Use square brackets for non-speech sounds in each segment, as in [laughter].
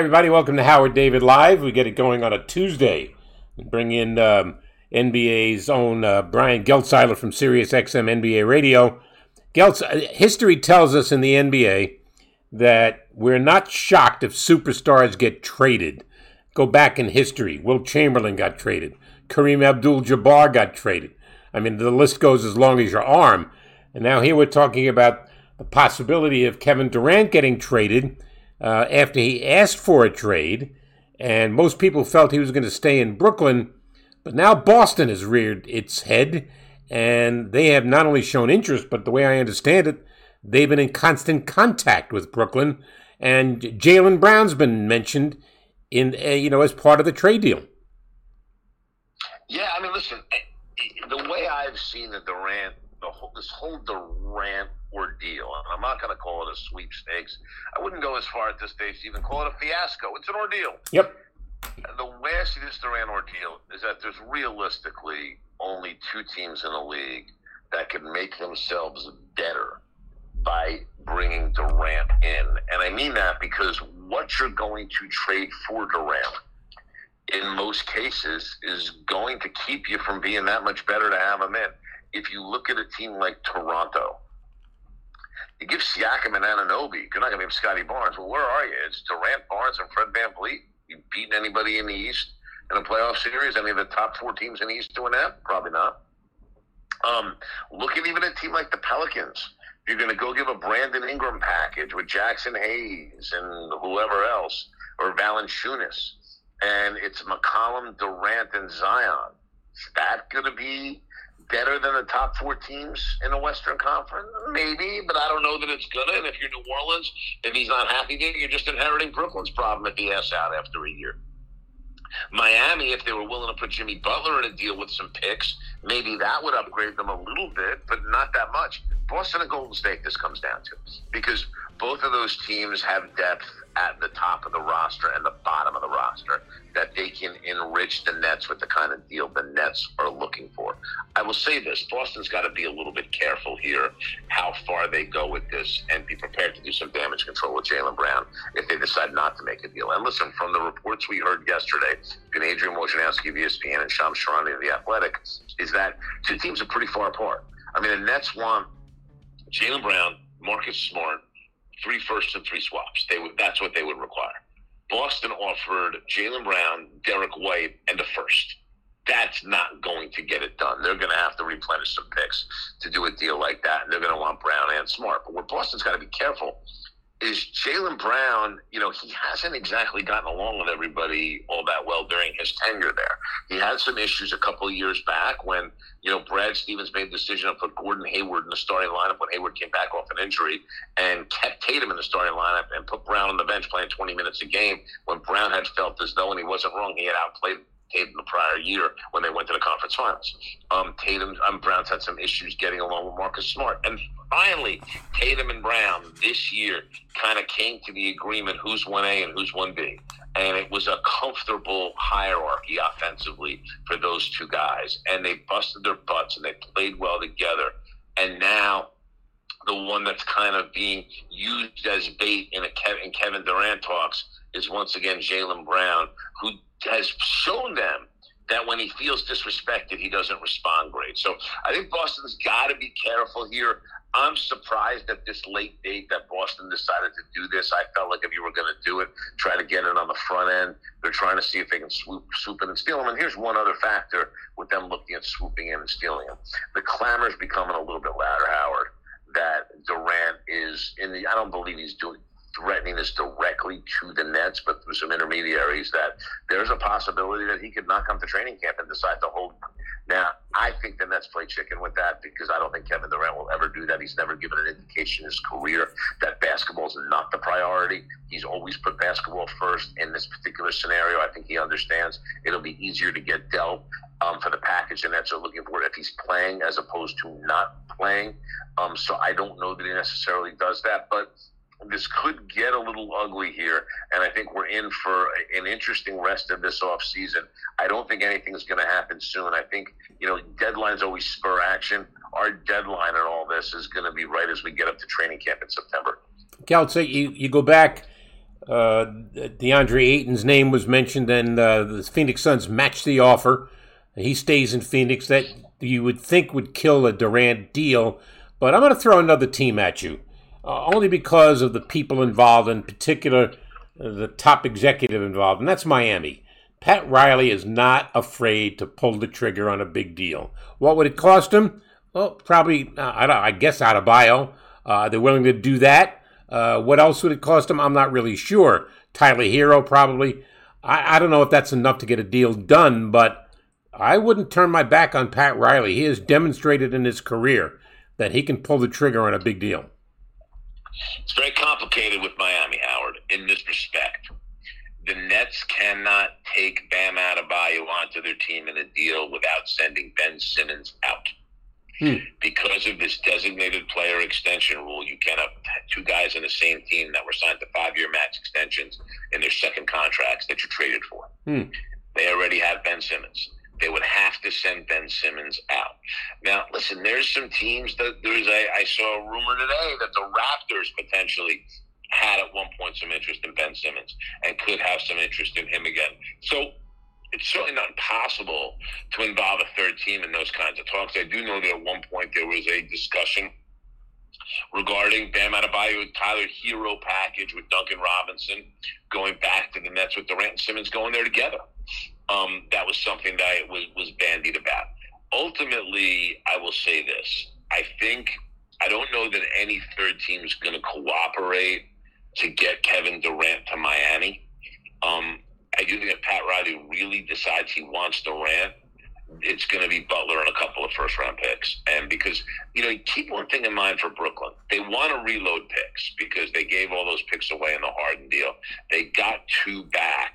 Everybody. Welcome to Howard David Live. We get it going on a Tuesday. Bring in um, NBA's own uh, Brian Geltzeiler from Sirius XM NBA Radio. Geltz, uh, history tells us in the NBA that we're not shocked if superstars get traded. Go back in history. Wilt Chamberlain got traded. Kareem Abdul Jabbar got traded. I mean, the list goes as long as your arm. And now here we're talking about the possibility of Kevin Durant getting traded uh, after he asked for a trade, and most people felt he was going to stay in Brooklyn. But now Boston has reared its head, and they have not only shown interest, but the way I understand it, they've been in constant contact with Brooklyn. And Jaylen Brown's been mentioned in, uh, you know, as part of the trade deal. Yeah, I mean, listen, eh, the way I've seen the Durant, the whole, this whole Durant ordeal, and I'm not going to call it a sweepstakes. I wouldn't go as far at this stage to even call it a fiasco. It's an ordeal. Yep. The way I see this Durant ordeal is that there's realistically only two teams in the league that can make themselves better by bringing Durant in. And I mean that because what you're going to trade for Durant in most cases is going to keep you from being that much better to have him in. If you look at a team like Toronto, you give Siakam and Anunoby, you're not going to give Scotty Barnes. Well, where are you? It's Durant, Barnes, and Fred VanVleet. You beaten anybody in the East in a playoff series? Any of the top four teams in the East doing that? Probably not. Um, look at even a team like the Pelicans. You're going to go give a Brandon Ingram package with Jaxson Hayes and whoever else, or Valanciunas, and it's McCollum, Durant, and Zion. Is that going to be better than the top four teams in the Western Conference? Maybe, but I don't know that it's gonna. And if you're New Orleans, if he's not happy there, you're just inheriting Brooklyn's problem if he asks out after a year. Miami, if they were willing to put Jimmy Butler in a deal with some picks, maybe that would upgrade them a little bit, but not that much. Boston and Golden State, this comes down to because both of those teams have depth at the top of the roster and the bottom of the roster that they can enrich the Nets with the kind of deal the Nets are looking for. I will say this Boston's got to be a little bit careful here how far they go with this and be prepared to do some damage control with Jaylen Brown if they decide not to make a deal. And listen, from the reports we heard yesterday, between Adrian Wojnarowski of ESPN and Shams Charania of The Athletic, is that two teams are pretty far apart. I mean, the Nets want Jaylen Brown, Marcus Smart, three firsts and three swaps. They would that's what they would require. Boston offered Jaylen Brown, Derek White, and a first. That's not going to get it done. They're going to have to replenish some picks to do a deal like that, and they're going to want Brown and Smart. But where Boston's got to be careful is Jaylen Brown. You know, he hasn't exactly gotten along with everybody all that well during his tenure there. He had some issues a couple of years back when you know Brad Stevens made the decision to put Gordon Hayward in the starting lineup when Hayward came back off an injury, and kept Tatum in the starting lineup and put Brown on the bench playing 20 minutes a game when Brown had felt as though, and he wasn't wrong, he had outplayed Tatum the prior year when they went to the conference finals. Um, Tatum, um, Brown's had some issues getting along with Marcus Smart, and finally, Tatum and Brown this year kind of came to the agreement who's one A and who's one B, and it was a comfortable hierarchy offensively for those two guys, and they busted their butts and they played well together, and now the one that's kind of being used as bait in a Kevin, in Kevin Durant talks is once again Jaylen Brown, who has shown them that when he feels disrespected, he doesn't respond great. So I think Boston's got to be careful here. I'm surprised at this late date that Boston decided to do this. I felt like if you were going to do it, try to get it on the front end. They're trying to see if they can swoop, swoop in and steal him. And here's one other factor with them looking at swooping in and stealing him. The clamor's becoming a little bit louder, Howard, that Durant is in the. I don't believe he's doing threatening this directly to the Nets, but through some intermediaries, that there's a possibility that he could not come to training camp and decide to hold. Now, I think the Nets play chicken with that because I don't think Kevin Durant will ever do that. He's never given an indication in his career that basketball is not the priority. He's always put basketball first. In this particular scenario, I think he understands it'll be easier to get dealt um, for the package the Nets are looking for if he's playing as opposed to not playing. Um, so I don't know that he necessarily does that, but this could get a little ugly here, and I think we're in for an interesting rest of this off season. I don't think anything's going to happen soon. I think you know deadlines always spur action. Our deadline on all this is going to be right as we get up to training camp in September. Cal, so you, you go back. Uh, DeAndre Ayton's name was mentioned, and uh, the Phoenix Suns matched the offer. He stays in Phoenix. That you would think would kill a Durant deal, but I'm going to throw another team at you uh, only because of the people involved, in particular, the top executive involved, and that's Miami. Pat Riley is not afraid to pull the trigger on a big deal. What would it cost him? Well, probably, uh, I, I, guess, Adebayo. Uh, they're willing to do that. Uh, what else would it cost him? I'm not really sure. Tyler Herro, probably. I, I don't know if that's enough to get a deal done, but I wouldn't turn my back on Pat Riley. He has demonstrated in his career that he can pull the trigger on a big deal. It's very complicated with Miami, Howard, in this respect. The Nets cannot take Bam Adebayo onto their team in a deal without sending Ben Simmons out. Hmm. Because of this designated player extension rule, you cannot have two guys in the same team that were signed to five year max extensions in their second contracts that you traded for. Hmm. They already have Ben Simmons they would have to send Ben Simmons out. Now, listen, there's some teams that there's a I saw a rumor today that the Raptors potentially had at one point some interest in Ben Simmons and could have some interest in him again. So it's certainly not impossible to involve a third team in those kinds of talks. I do know that at one point there was a discussion regarding Bam Adebayo, and Tyler Herro package with Duncan Robinson, going back to the Nets with Durant and Simmons going there together um, that was something that was, was bandied about. Ultimately, I will say this. I think, I don't know that any third team is going to cooperate to get Kevin Durant to Miami. Um, I do think if Pat Riley really decides he wants Durant, it's going to be Butler and a couple of first round picks. And because, you know, keep one thing in mind for Brooklyn. They want to reload picks because they gave all those picks away in the Harden deal. They got two back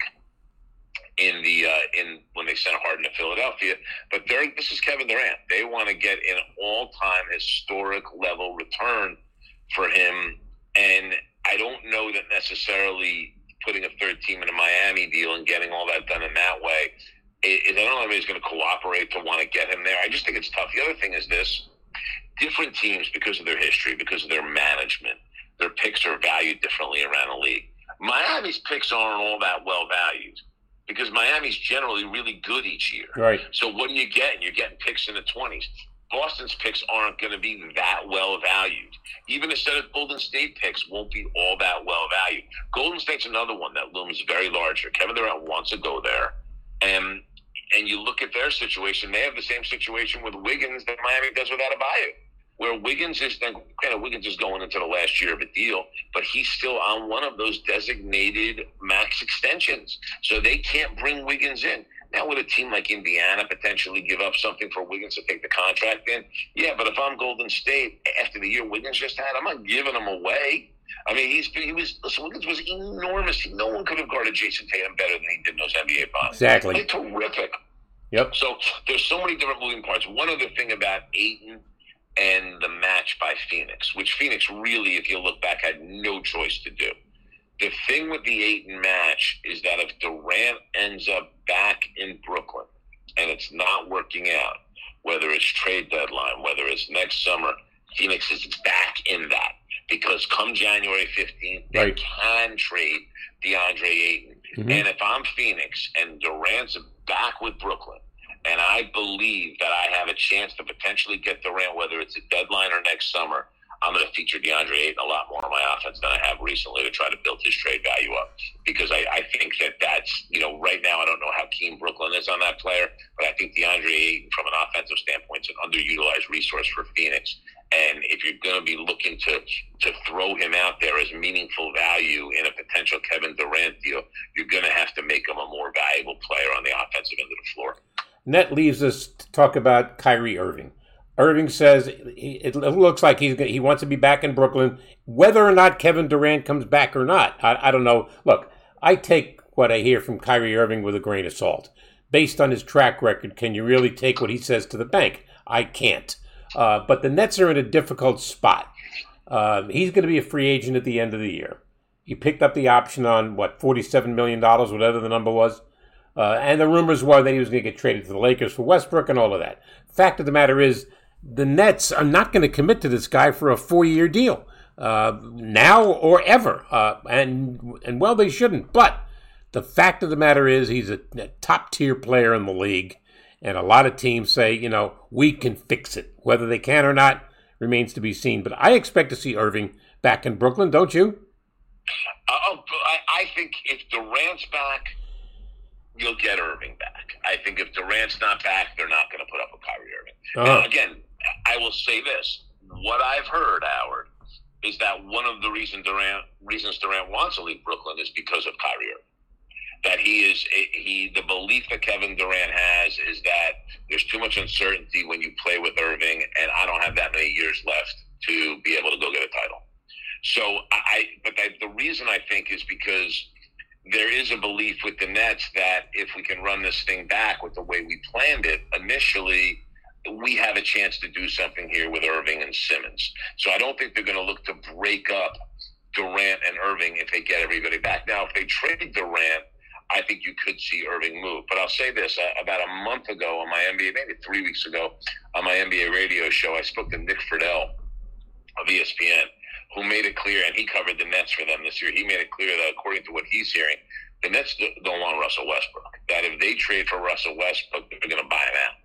in the uh, in when they sent Harden to Philadelphia. But they're, this is Kevin Durant. They want to get an all time historic level return for him, and I don't know that necessarily putting a third team in a Miami deal and getting all that done in that way. Is, I don't know if anybody's going to cooperate to want to get him there. I just think it's tough. The other thing is this: different teams, because of their history, because of their management, their picks are valued differently around the league. Miami's picks aren't all that well valued because Miami's generally really good each year. Right. So what are you getting? You're getting picks in the 20s. Boston's picks aren't going to be that well valued. Even a set of Golden State picks won't be all that well valued. Golden State's another one that looms very large here. Kevin Durant wants to go there, and and you look at their situation. They have the same situation with Wiggins that Miami does without a Adebayo where Wiggins is then of Wiggins is going into the last year of a deal, but he's still on one of those designated max extensions. So they can't bring Wiggins in. Now would a team like Indiana potentially give up something for Wiggins to take the contract in? Yeah, but if I'm Golden State after the year Wiggins just had, I'm not giving him away. I mean, he's he was listen, Wiggins was enormous. No one could have guarded Jayson Tatum better than he did in those NBA finals. Exactly. Terrific. Yep. So there's so many different moving parts. One other thing about Ayton and the match by Phoenix, which Phoenix really, if you look back, had no choice to do. The thing with the Ayton match is that if Durant ends up back in Brooklyn and it's not working out, whether it's trade deadline, whether it's next summer, Phoenix is back in that because come January 15th, they Right. can trade DeAndre Ayton. Mhm. And if I'm Phoenix and Durant's back with Brooklyn, and I believe that I have a chance to potentially get Durant, whether it's a deadline or next summer, I'm going to feature DeAndre Ayton a lot more on my offense than I have recently to try to build his trade value up. Because I, I think that that's, you know, right now I don't know how keen Brooklyn is on that player, but I think DeAndre Ayton, from an offensive standpoint, is an underutilized resource for Phoenix. And if you're going to be looking to to throw him out there as meaningful value in a potential Kevin Durant deal, you're going to have to make him a more valuable player on the offensive end of the floor. And that leaves us to talk about Kyrie Irving. Irving says he- it looks like he's he wants to be back in Brooklyn, whether or not Kevin Durant comes back or not. I, I don't know. Look, I take what I hear from Kyrie Irving with a grain of salt. Based on his track record, can you really take what he says to the bank? I can't. Uh, but the Nets are in a difficult spot. Um, he's going to be a free agent at the end of the year. He picked up the option on what forty-seven million dollars, whatever the number was. Uh, and the rumors were that he was going to get traded to the Lakers for Westbrook and all of that. Fact of the matter is, the Nets are not going to commit to this guy for a four-year deal uh, now or ever, uh, and and well, they shouldn't. But the fact of the matter is, he's a, a top-tier player in the league, and a lot of teams say, you know, we can fix it. Whether they can or not remains to be seen. But I expect to see Irving back in Brooklyn, don't you? Uh, I, I think if Durant's back, you'll get Irving back. I think if Durant's not back, they're not going to put up with Kyrie Irving. Uh-huh. Now, again, I will say this: what I've heard, Howard, is that one of the reason Durant reasons Durant wants to leave Brooklyn is because of Kyrie Irving. That he is he the belief that Kevin Durant has is that there's too much uncertainty when you play with Irving, and I don't have that many years left to be able to go get a title. So I, but I, the reason I think is because there is a belief with the Nets that if we can run this thing back with the way we planned it initially, we have a chance to do something here with Irving and Simmons. So I don't think they're going to look to break up Durant and Irving if they get everybody back. Now, if they trade Durant, I think you could see Irving move. But I'll say this: uh, about a month ago on my NBA, maybe three weeks ago, on my NBA radio show, I spoke to Nick Friedell of ESPN, who made it clear, and he covered the Nets for them this year. He made it clear that according to what he's hearing, the Nets don't want Russell Westbrook. That if they trade for Russell Westbrook, they're going to buy him out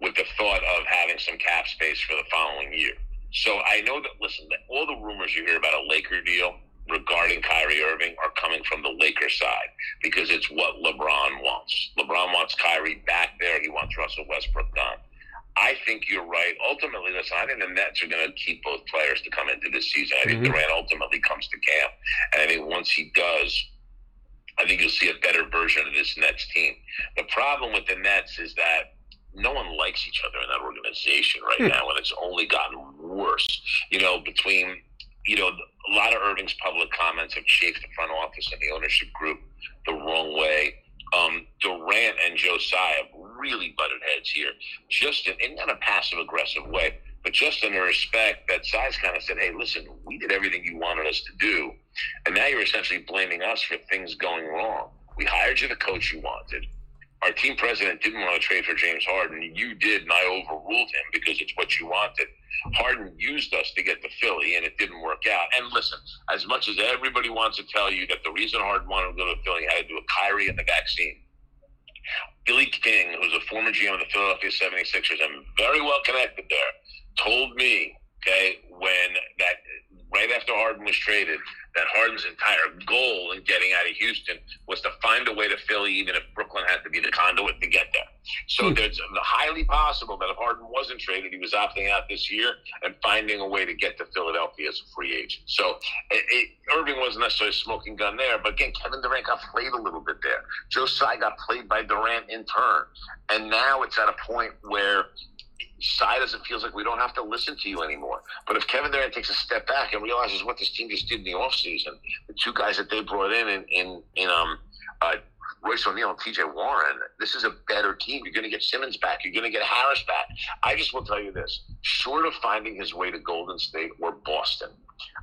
with the thought of having some cap space for the following year. So I know that, listen, that all the rumors you hear about a Laker deal regarding Kyrie Irving are coming from the Lakers side because it's what LeBron wants. LeBron wants Kyrie back there. He wants Russell Westbrook gone. I think you're right. Ultimately, listen, I think the Nets are going to keep both players to come into this season. I think Mhm. Durant ultimately comes to camp. And I think once he does, I think you'll see a better version of this Nets team. The problem with the Nets is that no one likes each other in that organization right Hmm. now, and it's only gotten worse. You know, between you know a lot of Irving's public comments have chafed the front office and the ownership group the wrong way. Um, Durant and Joe Tsai really butted heads here, just in, in not a passive aggressive way, but just in the respect that Tsai kind of said, "Hey, listen, we did everything you wanted us to do, and now you're essentially blaming us for things going wrong. We hired you the coach you wanted." Our team president didn't want to trade for James Harden. You did, and I overruled him because it's what you wanted. Harden used us to get to Philly, and it didn't work out. And listen, as much as everybody wants to tell you that the reason Harden wanted to go to Philly had to do with Kyrie and the vaccine, Billy King, who's a former GM of the Philadelphia 76ers and very well connected there, told me, okay, when that right after Harden was traded, that Harden's entire goal in getting out of Houston was to find a way to Philly, even if Brooklyn had to be the conduit to get there. So hmm. it's highly possible that if Harden wasn't traded, he was opting out this year and finding a way to get to Philadelphia as a free agent. So it, it, Irving wasn't necessarily a smoking gun there, but again, Kevin Durant got played a little bit there. Joe Josiah got played by Durant in turn, and now it's at a point where Tsai doesn't feels like we don't have to listen to you anymore. But if Kevin Durant takes a step back and realizes what this team just did in the offseason, the two guys that they brought in in in, in um uh, Royce O'Neale and TJ Warren, this is a better team. You're going to get Simmons back. You're going to get Harris back. I just will tell you this: short of finding his way to Golden State or Boston,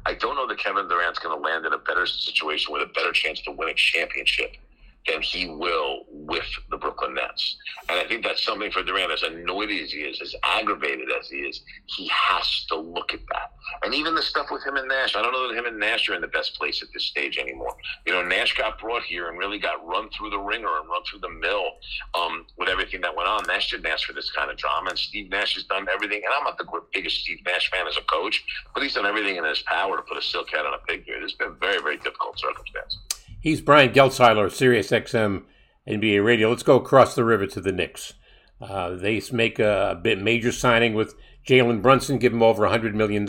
I don't know that Kevin Durant's going to land in a better situation with a better chance to win a championship than he will with the Brooklyn Nets. And I think that's something for Durant, as annoyed as he is, as aggravated as he is, he has to look at that. And even the stuff with him and Nash, I don't know that him and Nash are in the best place at this stage anymore. You know, Nash got brought here and really got run through the ringer and run through the mill um, with everything that went on. Nash didn't ask for this kind of drama, and Steve Nash has done everything. And I'm not the biggest Steve Nash fan as a coach, but he's done everything in his power to put a silk hat on a pig here. This has been very, very difficult circumstance. He's Brian Geltzeiler, Sirius XM NBA Radio. Let's go across the river to the Knicks. Uh, they make a, a bit major signing with Jalen Brunson, give him over $100 million,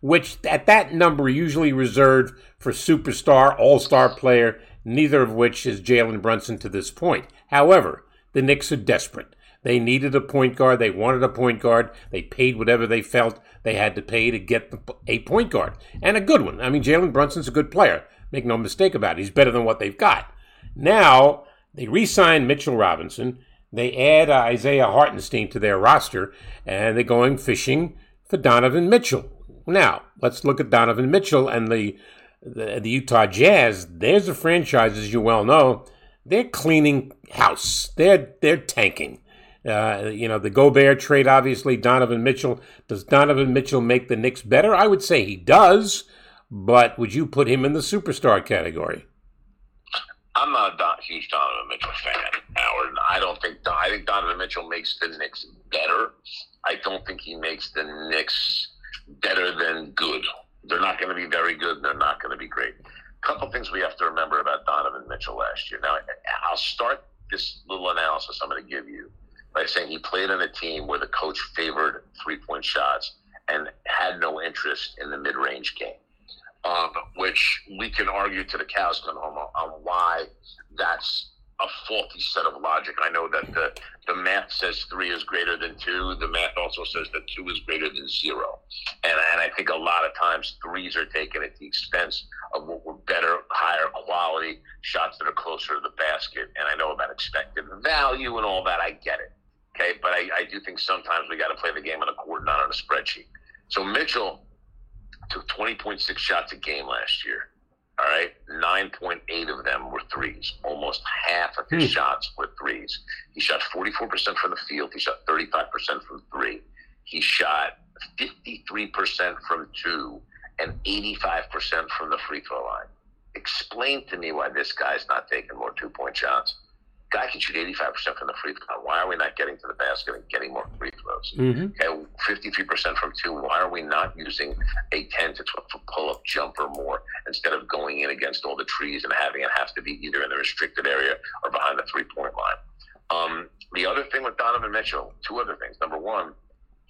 which at that number usually reserved for superstar, all star player, neither of which is Jalen Brunson to this point. However, the Knicks are desperate. They needed a point guard. They wanted a point guard. They paid whatever they felt they had to pay to get the, a point guard and a good one. I mean, Jalen Brunson's a good player. Make no mistake about it. He's better than what they've got. Now they re-sign Mitchell Robinson. They add uh, Isaiah Hartenstein to their roster, and they're going fishing for Donovan Mitchell. Now let's look at Donovan Mitchell and the the, the Utah Jazz. There's a franchise, as you well know. They're cleaning house. They're they're tanking. Uh, you know, the Gobert trade, obviously, Donovan Mitchell. Does Donovan Mitchell make the Knicks better? I would say he does, but would you put him in the superstar category? I'm not a huge Donovan Mitchell fan, Howard. I don't think I think Donovan Mitchell makes the Knicks better. I don't think he makes the Knicks better than good. They're not going to be very good, and they're not going to be great. A couple things we have to remember about Donovan Mitchell last year. Now, I'll start this little analysis I'm going to give you by saying he played on a team where the coach favored three point shots and had no interest in the mid range game um, which we can argue to the cows come home on, why that's a faulty set of logic. I know that the, the math says three is greater than two. The math also says that two is greater than zero. And, and I think a lot of times threes are taken at the expense of what were better, higher quality shots that are closer to the basket. And I know about expected value and all that. I get it. Okay. But I, I do think sometimes we got to play the game on a court, not on a spreadsheet. So Mitchell took 20.6 shots a game last year. All right, 9.8 of them were threes. Almost half of his Hmm. shots were threes. He shot 44% from the field. He shot 35% from three. He shot 53% from two and 85% from the free throw line. Explain to me why this guy's not taking more two point shots. Guy can shoot 85% from the free throw. Why are we not getting to the basket and getting more free throws? Mm-hmm. Okay, 53% from two. Why are we not using a 10 to 12 foot pull up jumper more instead of going in against all the trees and having it have to be either in the restricted area or behind the three point line? Um, the other thing with Donovan Mitchell, two other things. Number one,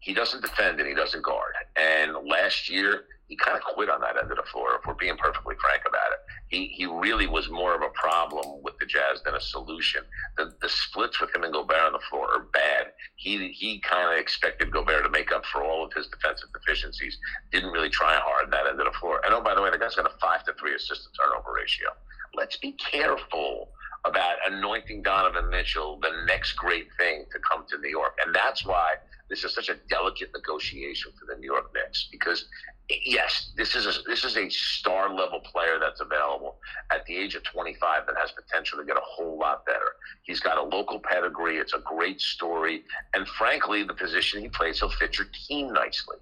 he doesn't defend and he doesn't guard. And last year, he kind of quit on that end of the floor, if we're being perfectly frank about it. He, he really was more of a problem with the Jazz than a solution. The, the splits with him and Gobert on the floor are bad. He, he kind of expected Gobert to make up for all of his defensive deficiencies. Didn't really try hard that end of the floor. And oh, by the way, the guy's got a five to three assist to turnover ratio. Let's be careful about anointing Donovan Mitchell the next great thing to come to New York. And that's why this is such a delicate negotiation for the New York Knicks because yes, this is a, this is a star level player that's available at the age of 25 that has potential to get a whole lot better. He's got a local pedigree. It's a great story. And frankly, the position he plays, he'll fit your team nicely.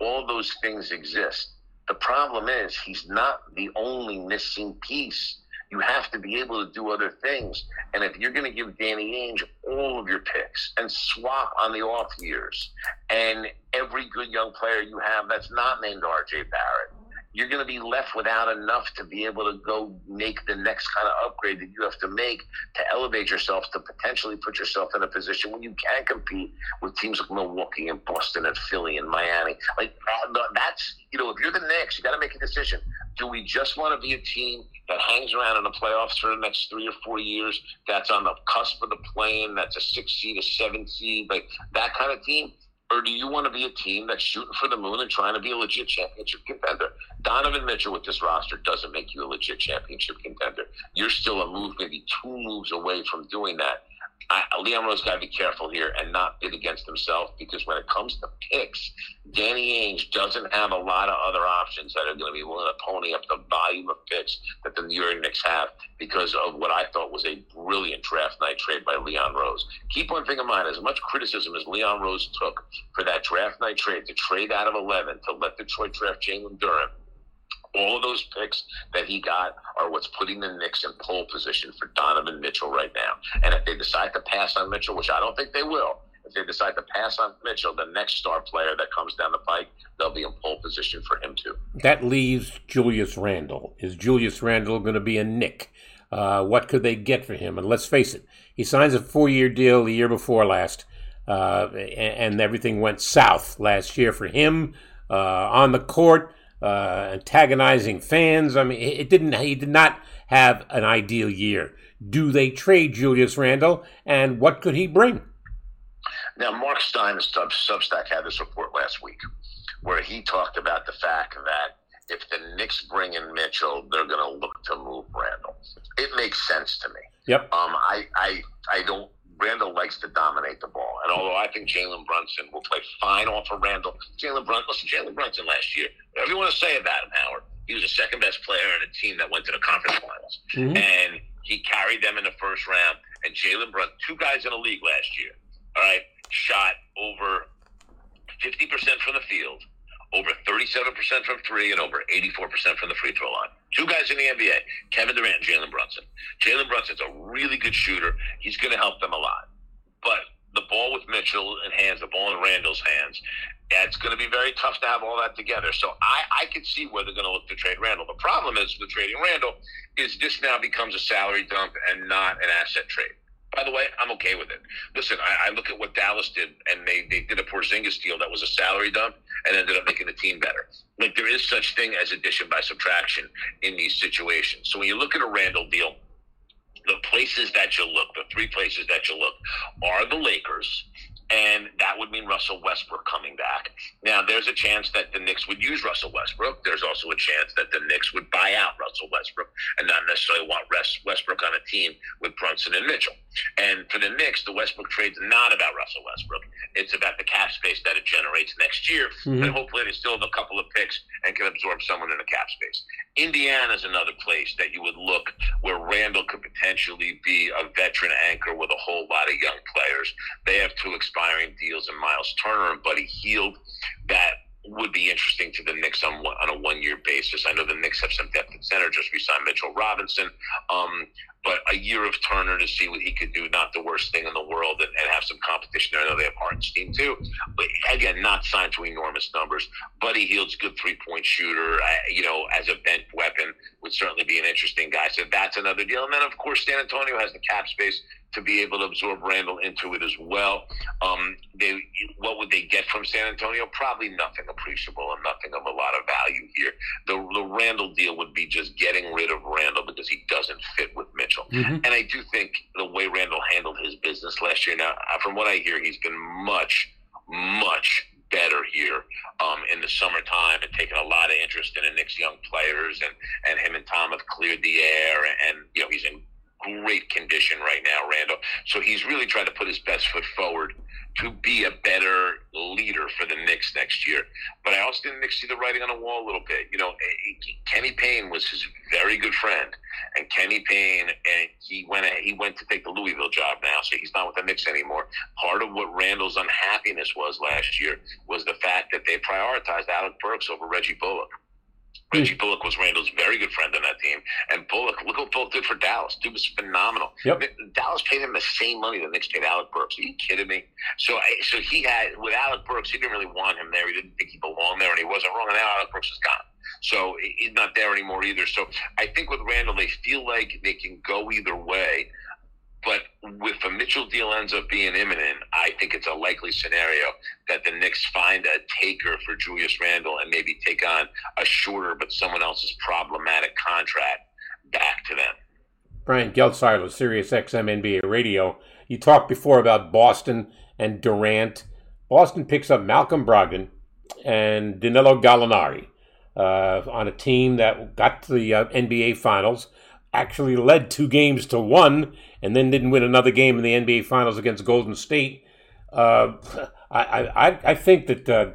All those things exist. The problem is he's not the only missing piece. You have to be able to do other things. And if you're going to give Danny Ainge all of your picks and swap on the off years and every good young player you have that's not named RJ Barrett, you're going to be left without enough to be able to go make the next kind of upgrade that you have to make to elevate yourself to potentially put yourself in a position where you can compete with teams like Milwaukee and Boston and Philly and Miami. Like that's you know, if you're the Knicks, you got to make a decision. Do we just want to be a team that hangs around in the playoffs for the next three or four years? That's on the cusp of the play-in. That's a six seed, a seven seed, like that kind of team. Or do you want to be a team that's shooting for the moon and trying to be a legit championship contender? Donovan Mitchell with this roster doesn't make you a legit championship contender. You're still a move, maybe two moves away from doing that. I, Leon Rose got to be careful here and not bid against himself because when it comes to picks, Danny Ainge doesn't have a lot of other options that are going to be willing to pony up the volume of picks that the New York Knicks have because of what I thought was a brilliant draft night trade by Leon Rose. Keep one thing in mind: as much criticism as Leon Rose took for that draft night trade to trade out of eleven to let Detroit draft Jalen Duren all of those picks that he got are what's putting the Knicks in pole position for Donovan Mitchell right now. And if they decide to pass on Mitchell, which I don't think they will, if they decide to pass on Mitchell, the next star player that comes down the pike, they'll be in pole position for him too. That leaves Julius Randle. Is Julius Randle going to be a Knick? Uh, what could they get for him? And let's face it, he signs a four-year deal the year before last. uh, and, and everything went south last year for him uh, on the court, uh, antagonizing fans. I mean, it didn't. He did not have an ideal year. Do they trade Julius Randle, and what could he bring? Now, Mark Stein of Sub- Substack had this report last week where he talked about the fact that if the Knicks bring in Mitchell, they're going to look to move Randle. It makes sense to me. Yep. Um, I, I, I don't. Randle likes to dominate the ball, and although I think Jalen Brunson will play fine off of Randle, Jalen Brunson. Listen, Jalen Brunson last year. Whatever you want to say about him, Howard, he was the second best player in a team that went to the conference finals, Mhm. and he carried them in the first round. And Jalen Brunson, two guys in the league last year, all right, shot over fifty percent from the field, over 37% from three and over 84% from the free throw line. Two guys in the NBA, Kevin Durant and Jalen Brunson. Jalen Brunson's a really good shooter. He's going to help them a lot. But the ball with Mitchell in hands, the ball in Randle's hands, it's going to be very tough to have all that together. So I, I could see where they're going to look to trade Randle. The problem is with trading Randle is this now becomes a salary dump and not an asset trade. By the way, I'm okay with it. Listen, I, I look at what Dallas did, and they, they did a Porzingis deal that was a salary dump and ended up making the team better. Like there is such thing as addition by subtraction in these situations. So when you look at a Randle deal, the places that you look, the three places that you look, are the Lakers, and that would mean Russell Westbrook coming back. Now, there's a chance that the Knicks would use Russell Westbrook. There's also a chance that the Knicks would buy out Russell Westbrook and not necessarily want Westbrook on a team with Brunson and Mitchell. And for the Knicks, the Westbrook trade's not about Russell Westbrook. It's about the cap space that it generates next year. Mm-hmm. And hopefully they still have a couple of picks and can absorb someone in the cap space. Indiana's another place that you would look where Randle could potentially be a veteran anchor with a whole lot of young players. They have two expiring deals in Miles Turner and Buddy Hield that would be interesting to the Knicks on on a one year basis. I know the Knicks have some depth at center, just re-signed Mitchell Robinson. Um, but a year of Turner to see what he could do, not the worst thing in the world, and, and have some competition there. I know they have Hartenstein too, but again, not signed to enormous numbers. Buddy Hield's good three point shooter. You know, as a bench weapon, would certainly be an interesting guy. So that's another deal. And then of course, San Antonio has the cap space to be able to absorb Randle into it as well. Um, they, what would they get from San Antonio? Probably nothing appreciable and nothing of a lot of value here. The, the Randle deal would be just getting rid of Randle because he doesn't fit with Mitchell. And I do think the way Randle handled his business last year, now, uh, from what I hear, he's been much, much better here um, in the summertime and taking a lot of interest in the Knicks young players and, and him and Tom have cleared the air and, you know, he's in great condition right now, Randle. So he's really trying to put his best foot forward to be a better leader for the Knicks next year. But I also Knicks see the writing on the wall a little bit. You know, eh, eh Kenny Payne was his very good friend, and Kenny Payne, and he went eh, he went to take the Louisville job now, so he's not with the Knicks anymore. Part of what Randle's unhappiness was last year was the fact that they prioritized Alec Burks over Reggie Bullock. Reggie Bullock was Randle's very good friend on that team, and Bullock, look what Bullock did for Dallas. Dude was phenomenal. Yep. Dallas paid him the same money the Knicks paid Alec Burks. Are you kidding me? So, I- so he had with Alec Burks, he didn't really want him there. He didn't think he belonged there, and he wasn't wrong. And now Alec Burks is gone, so he's not there anymore either. So, I think with Randle, they feel like they can go either way. But if a Mitchell deal ends up being imminent, I think it's a likely scenario that the Knicks find a taker for Julius Randle and maybe take on a shorter but someone else's problematic contract back to them. Brian Geltzeiler, Sirius XM NBA Radio. You talked before about Boston and Durant. Boston picks up Malcolm Brogdon and Danilo Gallinari uh, on a team that got to the uh, NBA Finals, actually led two games to one, and then didn't win another game in the NBA Finals against Golden State. Uh, [laughs] I, I, I think that uh,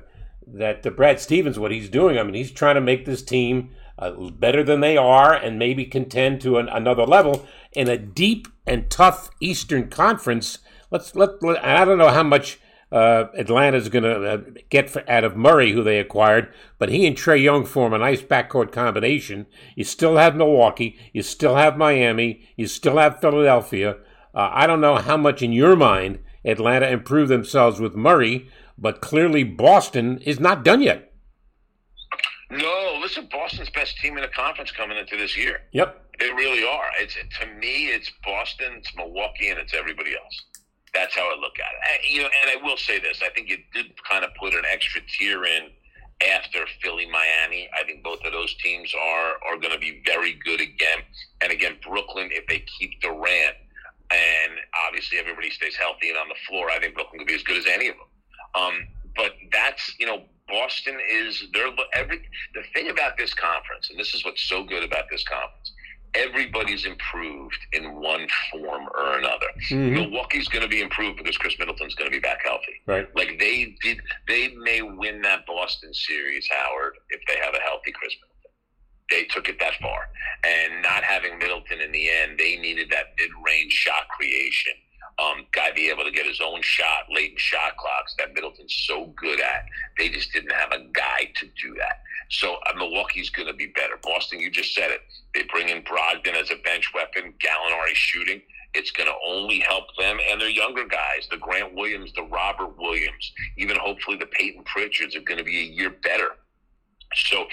that uh, Brad Stevens, what he's doing, I mean, he's trying to make this team uh, better than they are and maybe contend to an, another level in a deep and tough Eastern Conference. Let's let, let I don't know how much uh, Atlanta's going to uh, get for, out of Murray, who they acquired, but he and Trae Young form a nice backcourt combination. You still have Milwaukee, you still have Miami, you still have Philadelphia. Uh, I don't know how much in your mind Atlanta improved themselves with Murray, but clearly Boston is not done yet. No, listen, Boston's best team in the conference coming into this year. Yep. They really are. It's to me, it's Boston, it's Milwaukee, and it's everybody else. That's how I look at it. And, you know, and I will say this: I think it did kind of put an extra tier in after Philly, Miami. I think both of those teams are are going to be very good again. And again, Brooklyn, if they keep Durant and obviously everybody stays healthy and on the floor, I think Brooklyn could be as good as any of them. Um, but that's you know Boston is they're every the thing about this conference, and this is what's so good about this conference. Everybody's improved in one form or another. Mhm. Milwaukee's going to be improved because Khris Middleton's going to be back healthy. Right. Like they did, they may win that Boston series, Howard, if they have a healthy Khris Middleton. They took it that far, and not having Middleton in the end, they needed that mid-range shot creation. Um, guy be able to get his own shot late in shot clocks that Middleton's so good at. They just didn't have a guy to do that. So uh, Milwaukee's going to be better. Boston, you just said it. They bring in Brogdon as a bench weapon, Gallinari shooting. It's going to only help them and their younger guys, the Grant Williams, the Robert Williams, even hopefully the Peyton Pritchards are going to be a year better. So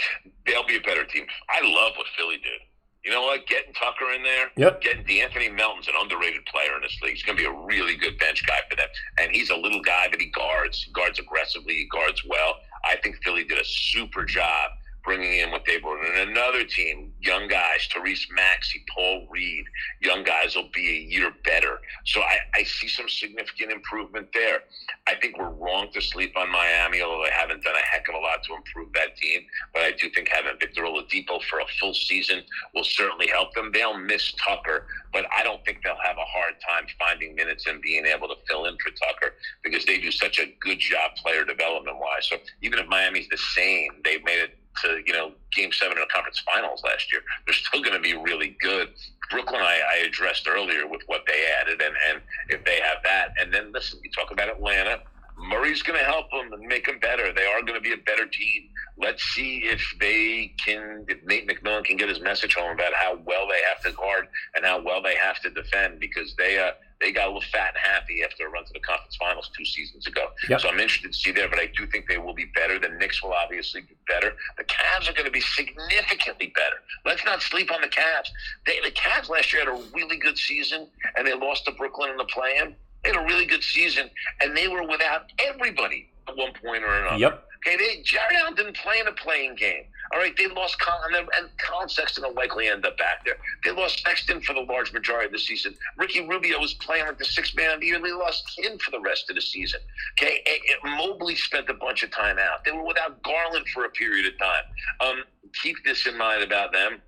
they'll be a better team. I love what Philly did. You know what? Getting Tucker in there, Yep. getting De'Anthony Melton's an underrated player in this league. He's going to be a really good bench guy for them. And he's a little guy but he guards, He guards aggressively, he guards well. I think Philly did a super job bringing in what they brought in. Another team, young guys, Tyrese Maxey, Paul Reed, young guys will be a year better. So I, I see some significant improvement there. I think we're wrong to sleep on Miami, although they haven't done a heck of a lot to improve that team. But I do think having Victor Oladipo for a full season will certainly help them. They'll miss Tucker, but I don't think they'll have a hard time finding minutes and being able to fill in for Tucker because they do such a good job player development wise. So even if Miami's the same, they've made it to you know game seven of the conference finals last year. They're still going to be really good. Brooklyn, I, I addressed earlier with what they added, and and if they have that, and then listen, you talk about Atlanta. Murray's going to help them and make them better. They are going to be a better team. Let's see if they can, if Nate McMillan can get his message home about how well they have to guard and how well they have to defend because they uh, they got a little fat and happy after a run to the conference finals two seasons ago. Yep. So I'm interested to see there, but I do think they will be better. The Knicks will obviously be better. The Cavs are going to be significantly better. Let's not sleep on the Cavs. They, the Cavs last year had a really good season, and they lost to Brooklyn in the play-in. They had a really good season, and they were without everybody at one point or another. Yep. Okay, they Jarrett Allen didn't play in a playing game. All right, they lost Collin, and, and Collin Sexton will likely end up back there. They lost Sexton for the large majority of the season. Ricky Rubio was playing like the sixth man of the year. They lost him for the rest of the season. Okay, and, and Mobley spent a bunch of time out. They were without Garland for a period of time. Um, keep this in mind about them.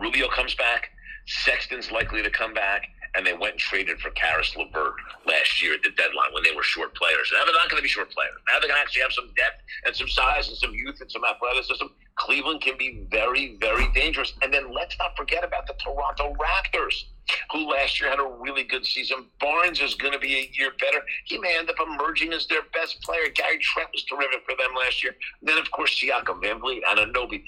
Rubio comes back. Sexton's likely to come back. And they went and traded for Caris LeVert last year at the deadline when they were short players. Now they're not going to be short players. Now they're going to actually have some depth and some size and some youth and some athleticism. Cleveland can be very, very dangerous. And then let's not forget about the Toronto Raptors, who last year had a really good season. Barnes is going to be a year better. He may end up emerging as their best player. Gary Trent was terrific for them last year. Then, of course, Siakam, Van Vliet, Anunoby.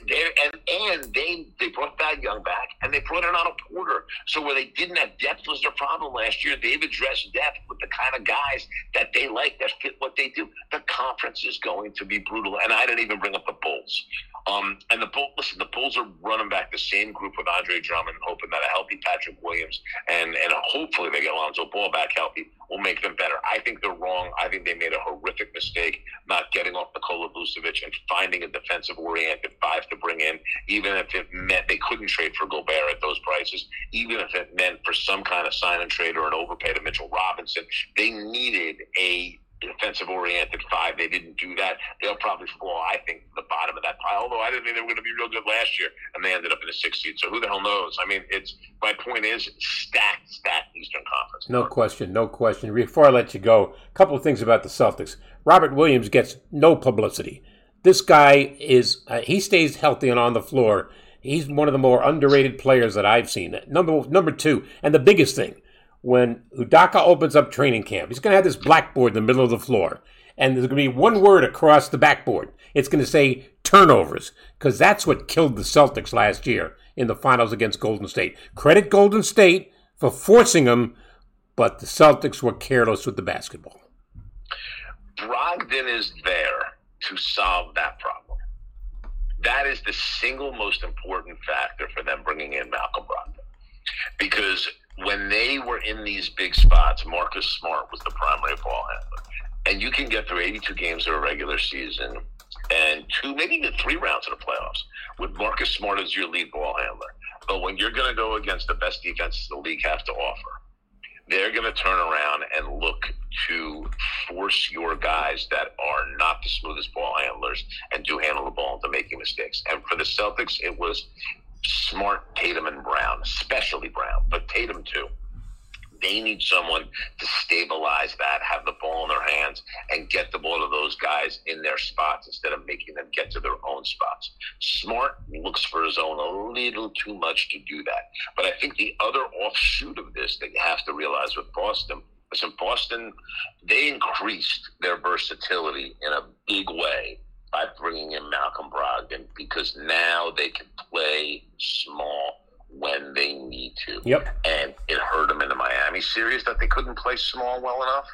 And, and, and they, they brought Thad Young back, and they brought in Otto Porter. So where they didn't have depth was their problem last year. They've addressed depth with the kind of guys that they like, that fit what they do. The conference is going to be brutal. And I didn't even bring up the Bulls. Um, and the Bulls, listen, the Bulls are running back the same group with Andre Drummond, hoping that a healthy Patrick Williams and and hopefully they get Alonzo Ball back healthy will make them better. I think they're wrong. I think they made a horrific mistake not getting off Nikola Vucevic and finding a defensive oriented five to bring in, even if it meant they couldn't trade for Gobert at those prices, even if it meant for some kind of sign and trade or an overpay to Mitchell Robinson. They needed a defensive oriented five. They didn't do that. They'll probably fall, I think, to the bottom of that pile. Although I didn't think they were going to be real good last year, and they ended up in the sixth seed. So who the hell knows? I mean, it's my point is stacked, stacked Eastern Conference. No question, no question. Before I let you go, a couple of things about the Celtics. Robert Williams gets no publicity. This guy is, uh, he stays healthy and on the floor. He's one of the more underrated players that I've seen. Number number two, and the biggest thing, when Udoka opens up training camp, he's going to have this blackboard in the middle of the floor, and there's going to be one word across the backboard. It's going to say turnovers, because that's what killed the Celtics last year in the finals against Golden State. Credit Golden State for forcing them, but the Celtics were careless with the basketball. Brogdon is there to solve that problem. That is the single most important factor for them bringing in Malcolm Brogdon. Because when they were in these big spots, Marcus Smart was the primary ball handler. And you can get through 82 games of a regular season and two, maybe even three rounds of the playoffs with Marcus Smart as your lead ball handler. But when you're going to go against the best defenses the league has to offer, they're going to turn around and look to force your guys that are not the smoothest ball handlers and do handle the ball into making mistakes. And for the Celtics, it was smart Tatum and Brown, especially Brown, but Tatum too. They need someone to stabilize that, have the ball in their hands, and get the ball to those guys in their spots instead of making them get to their own spots. Smart looks for his own a little too much to do that. But I think the other offshoot of this that you have to realize with Boston is in Boston, they increased their versatility in a big way by bringing in Malcolm Brogdon because now they can play small when they need to. Yep. And it hurt them in the Miami series that they couldn't play small well enough.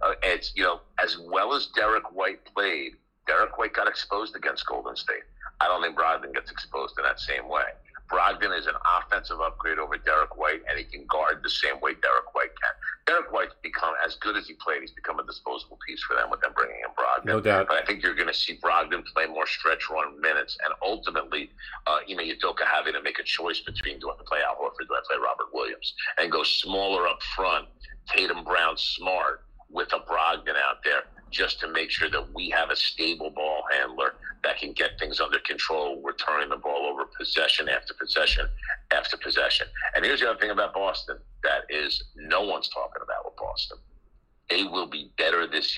Uh, it's, you know, as well as Derek White played, Derek White got exposed against Golden State. I don't think Brogdon gets exposed in that same way. Brogdon is an offensive upgrade over Derek White, and he can guard the same way Derek White can. Derek White's become as good as he played. He's become a disposable piece for them with them bringing in Brogdon. No doubt. But I think you're going to see Brogdon play more stretch run minutes, and ultimately, uh, you know, Udoka having to make a choice between do I play Al Horford, do I play Robert Williams, and go smaller up front, Tatum, Brown, Smart with a Brogdon out there, just to make sure that we have a stable ball handler that can get things under control. We're turning the ball over possession after possession after possession. And here's the other thing about Boston that is no one's talking about with Boston. They will be better this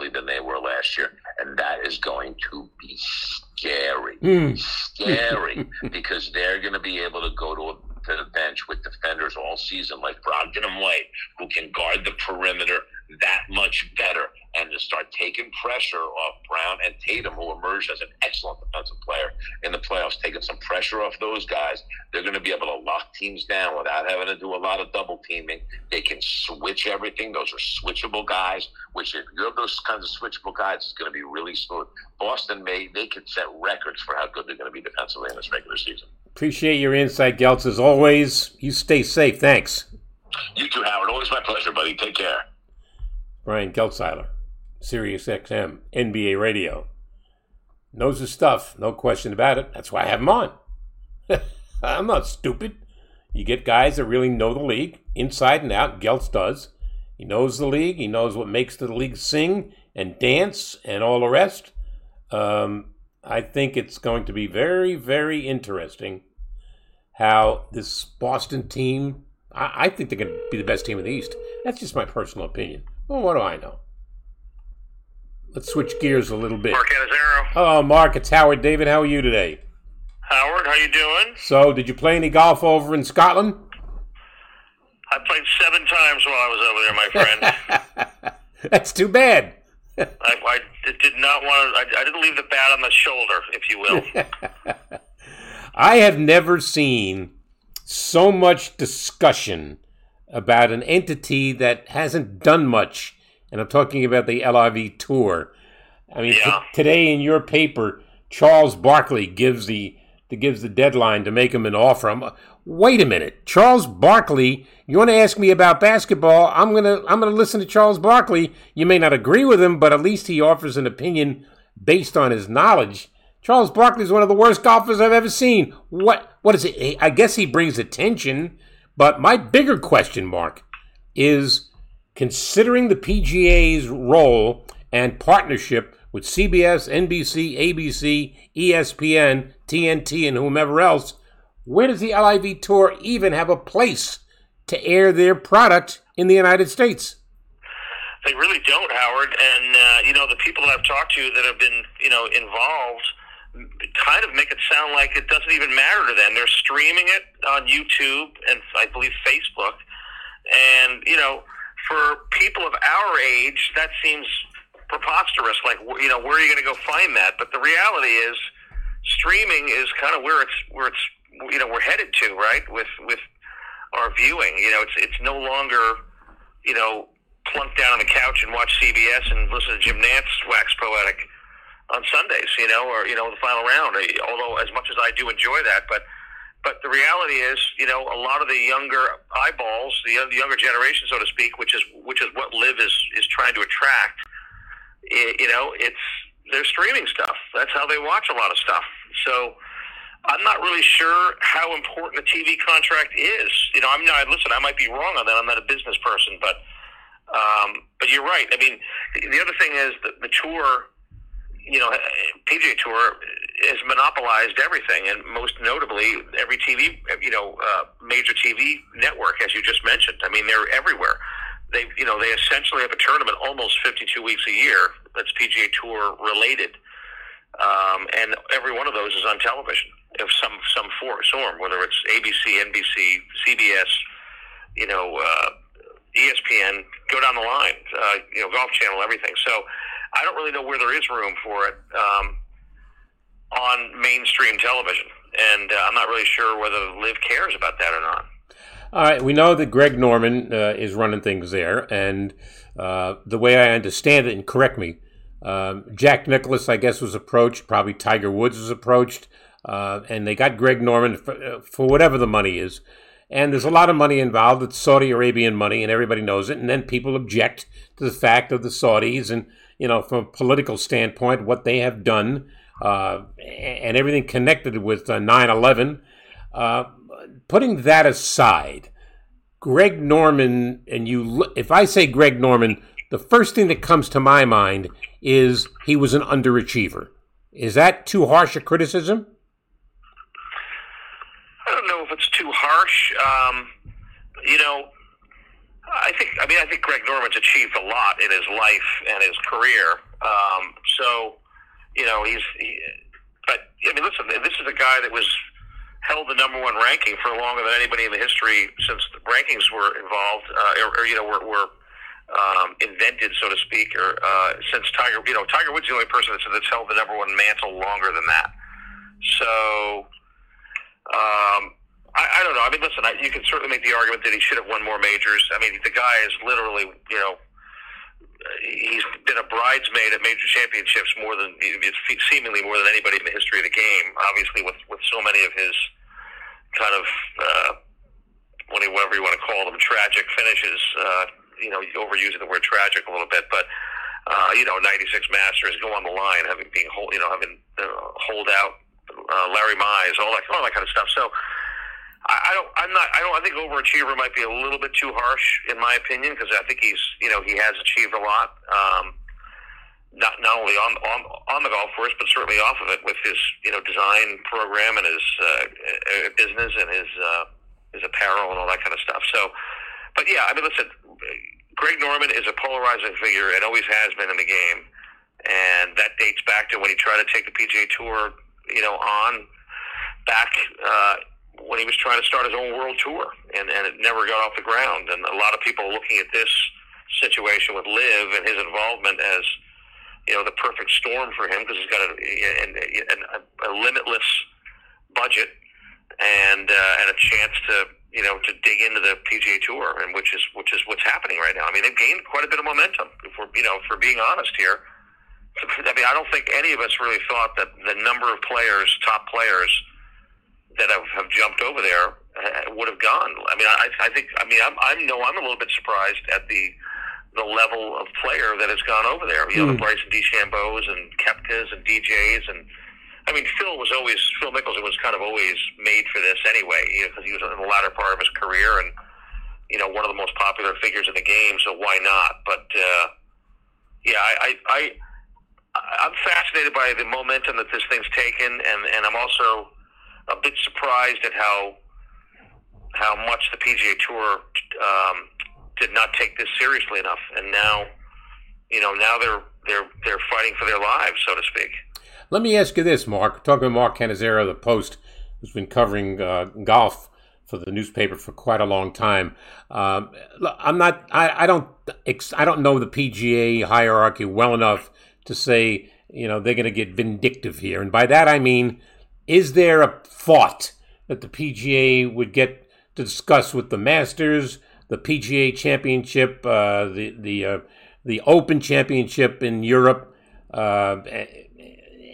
year defensively than they were last year, and that is going to be scary, Hmm. scary, [laughs] because they're going to be able to go to, a, to the bench with defenders all season like Brogdon and White, who can guard the perimeter that much better, and to start taking pressure off Brown and Tatum, who emerged as an excellent defensive player in the playoffs, taking some pressure off those guys. They're going to be able to teams down without having to do a lot of double teaming. They can switch everything. Those are switchable guys, which if you have those kinds of switchable guys, it's going to be really smooth. Boston may they could set records for how good they're going to be defensively in this regular season. Appreciate your insight, Geltz, as always. You stay safe. Thanks. You too, Howard. Always my pleasure, buddy. Take care. Brian Geltzeiler, Sirius XM, NBA Radio. Knows his stuff, no question about it. That's why I have him on. [laughs] I'm not stupid. You get guys that really know the league inside and out. Geltz does. He knows the league. He knows what makes the league sing and dance and all the rest. Um, I think it's going to be very, very interesting how this Boston team. I, I think they're going to be the best team in the East. That's just my personal opinion. Well, what do I know? Let's switch gears a little bit. Mark Cannizzaro. Oh, Mark, it's Howard. David, how are you today? Howard, how you doing? So, did you play any golf over in Scotland? I played seven times while I was over there, my friend. [laughs] That's too bad. [laughs] I, I did not want to. I, I didn't leave the bat on the shoulder, if you will. [laughs] I have never seen so much discussion about an entity that hasn't done much, and I'm talking about the LIV Tour. I mean, t- today in your paper, Charles Barkley gives the, the gives the deadline to make him an offer. I'm, wait a minute, Charles Barkley. You want to ask me about basketball? I'm gonna I'm gonna listen to Charles Barkley. You may not agree with him, but at least he offers an opinion based on his knowledge. Charles Barkley is one of the worst golfers I've ever seen. What what is it? I guess he brings attention, but my bigger question mark is considering the PGA's role and partnership with CBS, NBC, ABC, ESPN, TNT, and whomever else, where does the LIV Tour even have a place to air their product in the United States? they really don't, Howard. And uh, you know, the people that I've talked to that have been, you know, involved, kind of make it sound like it doesn't even matter to them. They're streaming it on YouTube and I believe Facebook. And you know, for people of our age, that seems preposterous. Like, you know, where are you going to go find that? But the reality is, streaming is kind of where it's where it's you know we're headed to, right? With with our viewing, you know, it's it's no longer you know plunk down on the couch and watch CBS and listen to Jim Nantz wax poetic on Sundays, you know, or you know the final round. Eh, although as much as I do enjoy that, but But the reality is, you know, a lot of the younger eyeballs, the, the younger generation, so to speak, which is which is what LIV is is trying to attract. I you know, it's they're streaming stuff. That's how they watch a lot of stuff. So I'm not really sure how important a TV contract is. You know, I'm not. Listen, I might be wrong on that. I'm not a business person, but um, but you're right. I mean, the, the other thing is that the tour, you know, PGA Tour has monopolized everything, and most notably, every TV, you know, uh, major TV network, as you just mentioned. I mean, they're everywhere. They, you know, they essentially have a tournament almost 52 weeks a year that's PGA Tour related, um, and every one of those is on television of some some form, whether it's ABC, NBC, CBS, you know, uh, ESPN, go down the line, uh, you know, Golf Channel, everything. So I don't really know where there is room for it um, on mainstream television, and uh, I'm not really sure whether LIV cares about that or not. All right, we know that Greg Norman uh, is running things there, and uh, the way I understand it, and correct me, um, Jack Nicklaus, I guess, was approached. Probably Tiger Woods was approached, uh, and they got Greg Norman for, uh, for whatever the money is. And there's a lot of money involved. It's Saudi Arabian money, and everybody knows it. And then people object to the fact of the Saudis, and you know, from a political standpoint, what they have done, uh, and everything connected with uh, 9/11. Putting that aside, Greg Norman, and you, if I say Greg Norman, the first thing that comes to my mind is he was an underachiever. Is that too harsh a criticism? I don't know if it's too harsh. Um, you know, I think. I mean, I think Greg Norman's achieved a lot in his life and his career. Um, so, you know, he's. He, but I mean, listen. This is a guy that was held the number one ranking for longer than anybody in the history since the rankings were involved, uh, or, or you know, were. were um, invented, so to speak, or uh, since Tiger, you know, Tiger Woods is the only person that's, that's held the number one mantle longer than that. So, um, I, I don't know. I mean, listen, I, you can certainly make the argument that he should have won more majors. I mean, the guy is literally, you know, he's been a bridesmaid at major championships more than seemingly more than anybody in the history of the game. Obviously, with with so many of his kind of uh, whatever you want to call them, tragic finishes. Uh, you know, overusing the word tragic a little bit, but uh, you know, 96 Masters go on the line, having being hold, you know, having uh, hold out uh, Larry Mize, all that, all that kind of stuff. So. I don't. I'm not. I don't. I think overachiever might be a little bit too harsh, in my opinion, because I think he's. You know, he has achieved a lot. Um, not not only on on on the golf course, but certainly off of it with his you know design program and his uh, uh, business and his uh, his apparel and all that kind of stuff. So, but yeah, I mean, listen, Greg Norman is a polarizing figure and always has been in the game, and that dates back to when he tried to take the PGA Tour, you know, on back. Uh, when he was trying to start his own world tour, and, and it never got off the ground. And a lot of people are looking at this situation with Liv and his involvement as you know the perfect storm for him because he's got a, a, a limitless budget and uh, and a chance to you know to dig into the PGA Tour, and which is which is what's happening right now. I mean, they've gained quite a bit of momentum. If we're you know for being honest here, I mean, I don't think any of us really thought that the number of players, top players that have, have jumped over there uh, would have gone. I mean, I, I think. I mean, I'm, I'm no, I'm a little bit surprised at the the level of player that has gone over there. You know, the Bryson DeChambeau's and Koepkas and DJs and. I mean, Phil was always Phil Mickelson was kind of always made for this anyway, because you know, he was in the latter part of his career and you know one of the most popular figures in the game. So why not? But uh, yeah, I, I, I I'm fascinated by the momentum that this thing's taken, and and I'm also a bit surprised at how how much the PGA Tour um, did not take this seriously enough, and now you know now they're they're they're fighting for their lives, so to speak. Let me ask you this, Mark. Talking to Mark Cannizzaro, the Post, who's been covering uh, golf for the newspaper for quite a long time. Um, I'm not. I, I don't. I don't know the PGA hierarchy well enough to say you know they're going to get vindictive here, and by that I mean, is there a thought that the PGA would get to discuss with the Masters, the PGA Championship, uh, the the uh, the Open Championship in Europe? Uh,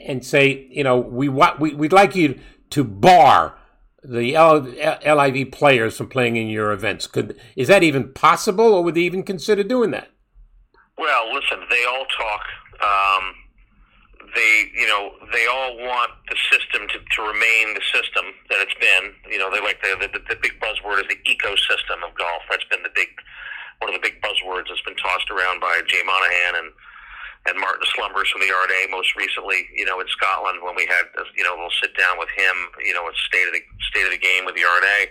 and say, you know, we want we, we'd like you to bar the LIV players from playing in your events. Could is that even possible, or would they even consider doing that? Well, listen, they all talk. Um, they, you know, they all want the system to, to remain the system that it's been. You know, they like the, the the big buzzword is the ecosystem of golf. That's been the big one of the big buzzwords that's been tossed around by Jay Monahan and and Martin Slumbers from the R&A most recently, you know, in Scotland when we had, you know, we'll sit down with him, you know, and state of the state of the game with the R&A.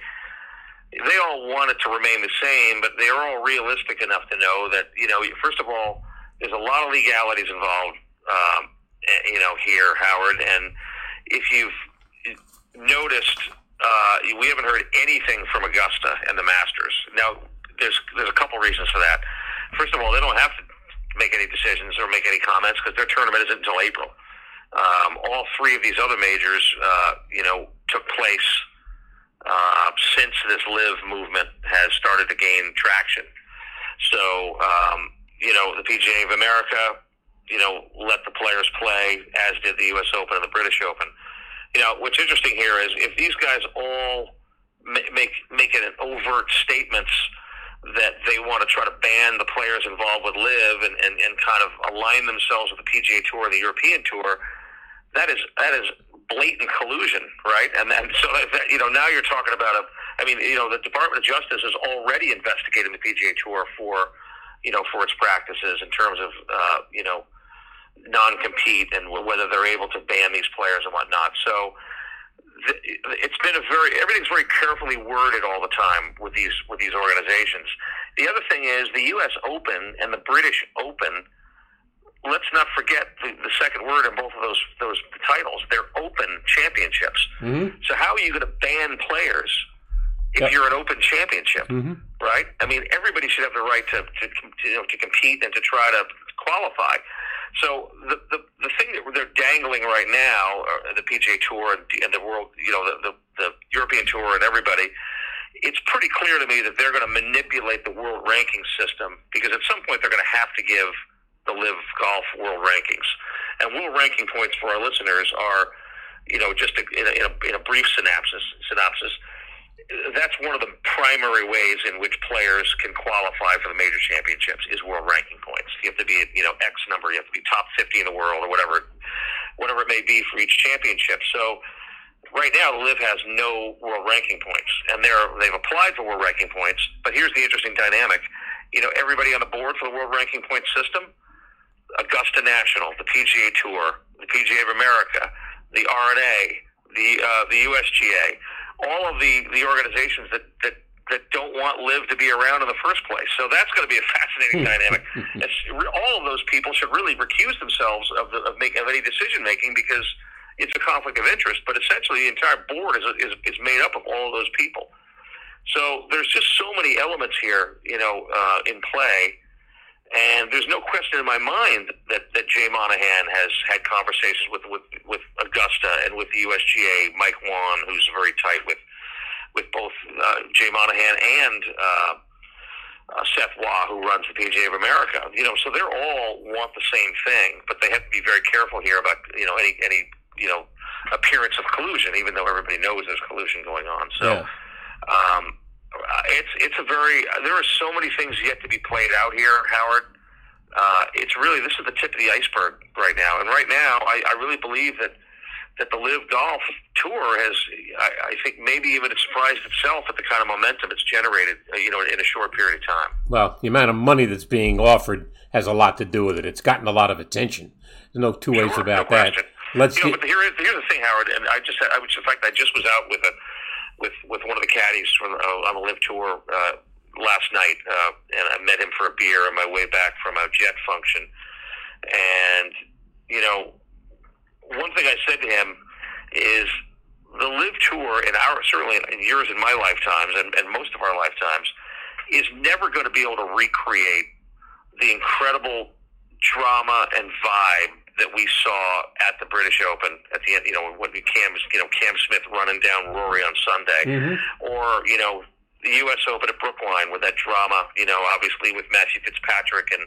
They all want it to remain the same, but they're all realistic enough to know that, you know, first of all, there's a lot of legalities involved, um, you know, here, Howard, and if you've noticed, uh, we haven't heard anything from Augusta and the Masters. Now, there's there's a couple reasons for that. First of all, they don't have to make any decisions or make any comments because their tournament isn't until April. Um, all three of these other majors, uh, you know, took place uh, since this LIV movement has started to gain traction. So, um, you know, the PGA of America, you know, let the players play, as did the U.S. Open and the British Open. You know, what's interesting here is if these guys all make make an overt statements that they want to try to ban the players involved with LIV and, and, and kind of align themselves with the PGA Tour and the European Tour, that is that is blatant collusion, right? And then [laughs] so that, you know now you're talking about a. I mean, you know, the Department of Justice is already investigating the PGA Tour for, you know, for its practices in terms of, uh, you know, non-compete and whether they're able to ban these players and whatnot. So it's been a very everything's very carefully worded all the time with these with these organizations. The other thing is the U.S. Open and the British Open. Let's not forget the, the second word in both of those those titles. They're open championships. Mm-hmm. So how are you going to ban players if Yep. you're an open championship? Mhm. Right? I mean, everybody should have the right to to, to, you know, to compete and to try to qualify. So the, the the thing that they're dangling right now, uh, the PGA Tour and, the world, you know, the, the the European Tour and everybody, it's pretty clear to me that they're going to manipulate the world ranking system because at some point they're going to have to give the LIV Golf World Rankings, and world ranking points for our listeners are, you know, just a, in, a, in a brief synopsis. Synopsis that's one of the primary ways in which players can qualify for the major championships is world ranking points. You have to be, you know, X number. You have to be top 50 in the world or whatever, whatever it may be for each championship. So right now, LIV has no world ranking points, and they're they've applied for world ranking points. But here's the interesting dynamic. You know, everybody on the board for the world ranking point system, Augusta National, the PGA Tour, the PGA of America, the R&A, the uh, the USGA, all of the the organizations that that that don't want LIV to be around in the first place. So that's going to be a fascinating dynamic. It's, all of those people should really recuse themselves of, the, of, make, of any decision making because it's a conflict of interest. But essentially, the entire board is, is is made up of all of those people. So there's just so many elements here, you know, uh, in play. And there's no question in my mind that, that Jay Monahan has had conversations with, with, with Augusta and with the USGA, Mike Whan, who's very tight with with both uh, Jay Monahan and uh, uh, Seth Waugh, who runs the PGA of America. You know, so they're all want the same thing, but they have to be very careful here about you know any any you know appearance of collusion, even though everybody knows there's collusion going on. So. Yeah. Um, it's it's a very there are so many things yet to be played out here, Howard. Uh, it's really this is the tip of the iceberg right now, and right now I, I really believe that that the LIV Golf Tour has I, I think maybe even it surprised itself at the kind of momentum it's generated, uh, you know, in a short period of time. Well, the amount of money that's being offered has a lot to do with it. It's gotten a lot of attention. There's no two ways about no that. Let's you know, get, but here is here's the thing, Howard, and I just I was in fact I just was out with a with with one of the caddies from uh, on the LIV tour uh, last night, uh, and I met him for a beer on my way back from a jet function, and you know, one thing I said to him is the LIV tour in our certainly in yours and my lifetimes and, and most of our lifetimes is never going to be able to recreate the incredible drama and vibe that we saw at the British Open at the end. You know, when Cam, you know, Cam Smith running down Rory on Sunday, Mhm. or you know, the U.S. Open at Brookline with that drama. You know, obviously with Matthew Fitzpatrick and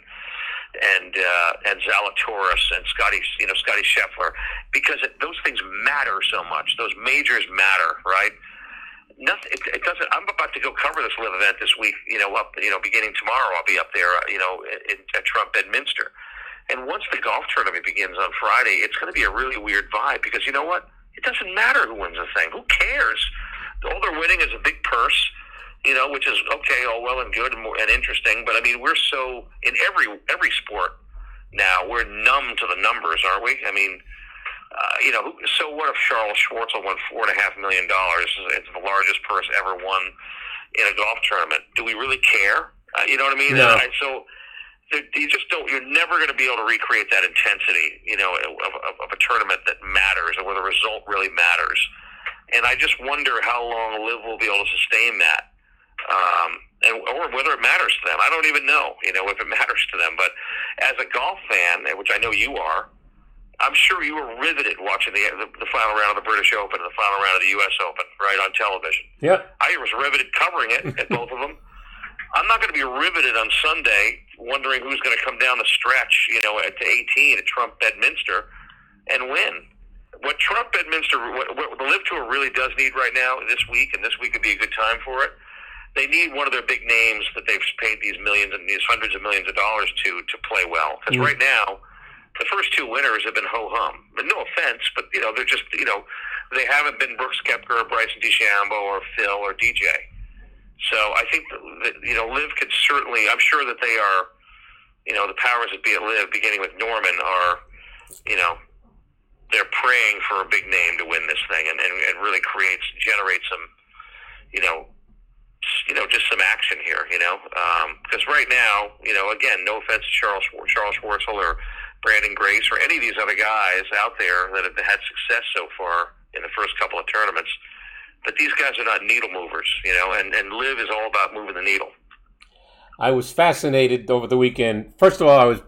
and uh, and Zalatoris and Scotty, you know, Scotty Scheffler, because it, those things matter so much. Those majors matter, right? nothing. It, it doesn't. I'm about to go cover this LIV event this week. You know, up. You know, beginning tomorrow, I'll be up there. uh, You know, in, at Trump Bedminster. And once the golf tournament begins on Friday, it's going to be a really weird vibe because you know what? It doesn't matter who wins the thing. Who cares? All they're winning is a big purse, you know, which is okay, all well and good and, more, and interesting. But I mean, we're so in every every sport now. We're numb to the numbers, aren't we? I mean, uh, you know, so what if Charles Schwartzel won four and a half million dollars? It's the largest purse ever won in a golf tournament. Do we really care? Uh, you know what I mean? No. And so you just don't. You're never going to be able to recreate that intensity, you know, of, of, of a tournament that matters or where the result really matters. And I just wonder how long Liv will be able to sustain that, um, and or whether it matters to them. I don't even know, you know, if it [laughs] matters to them. But as a golf fan, which I know you are, I'm sure you were riveted watching the, the the final round of the British Open and the final round of the U.S. Open, right on television. Yep. I was riveted covering it at both of them. [laughs] I'm not going to be riveted on Sunday, wondering who's going to come down the stretch, you know, at to 18 at Trump Bedminster and win. What Trump Bedminster, what, what the LIV Tour really does need right now, this week, and this week would be a good time for it. They need one of their big names that they've paid these millions and these hundreds of millions of dollars to to play well. Because mm. right now, the first two winners have been ho hum. But no offense, but you know they're just you know they haven't been Brooks Koepka or Bryson DeChambeau or Phil or DJ. So I think that, you know Liv could certainly. I'm sure that they are. You know the powers that be at Liv, beginning with Norman, are you know they're praying for a big name to win this thing and, and, and really create generate some you know you know just some action here. You know um, because right now you know again no offense to Charles Charles Schwartzel or Branden Grace or any of these other guys out there that have had success so far in the first couple of tournaments. But these guys are not needle movers, you know, and, and LIV is all about moving the needle. I was fascinated over the weekend. First of all, I was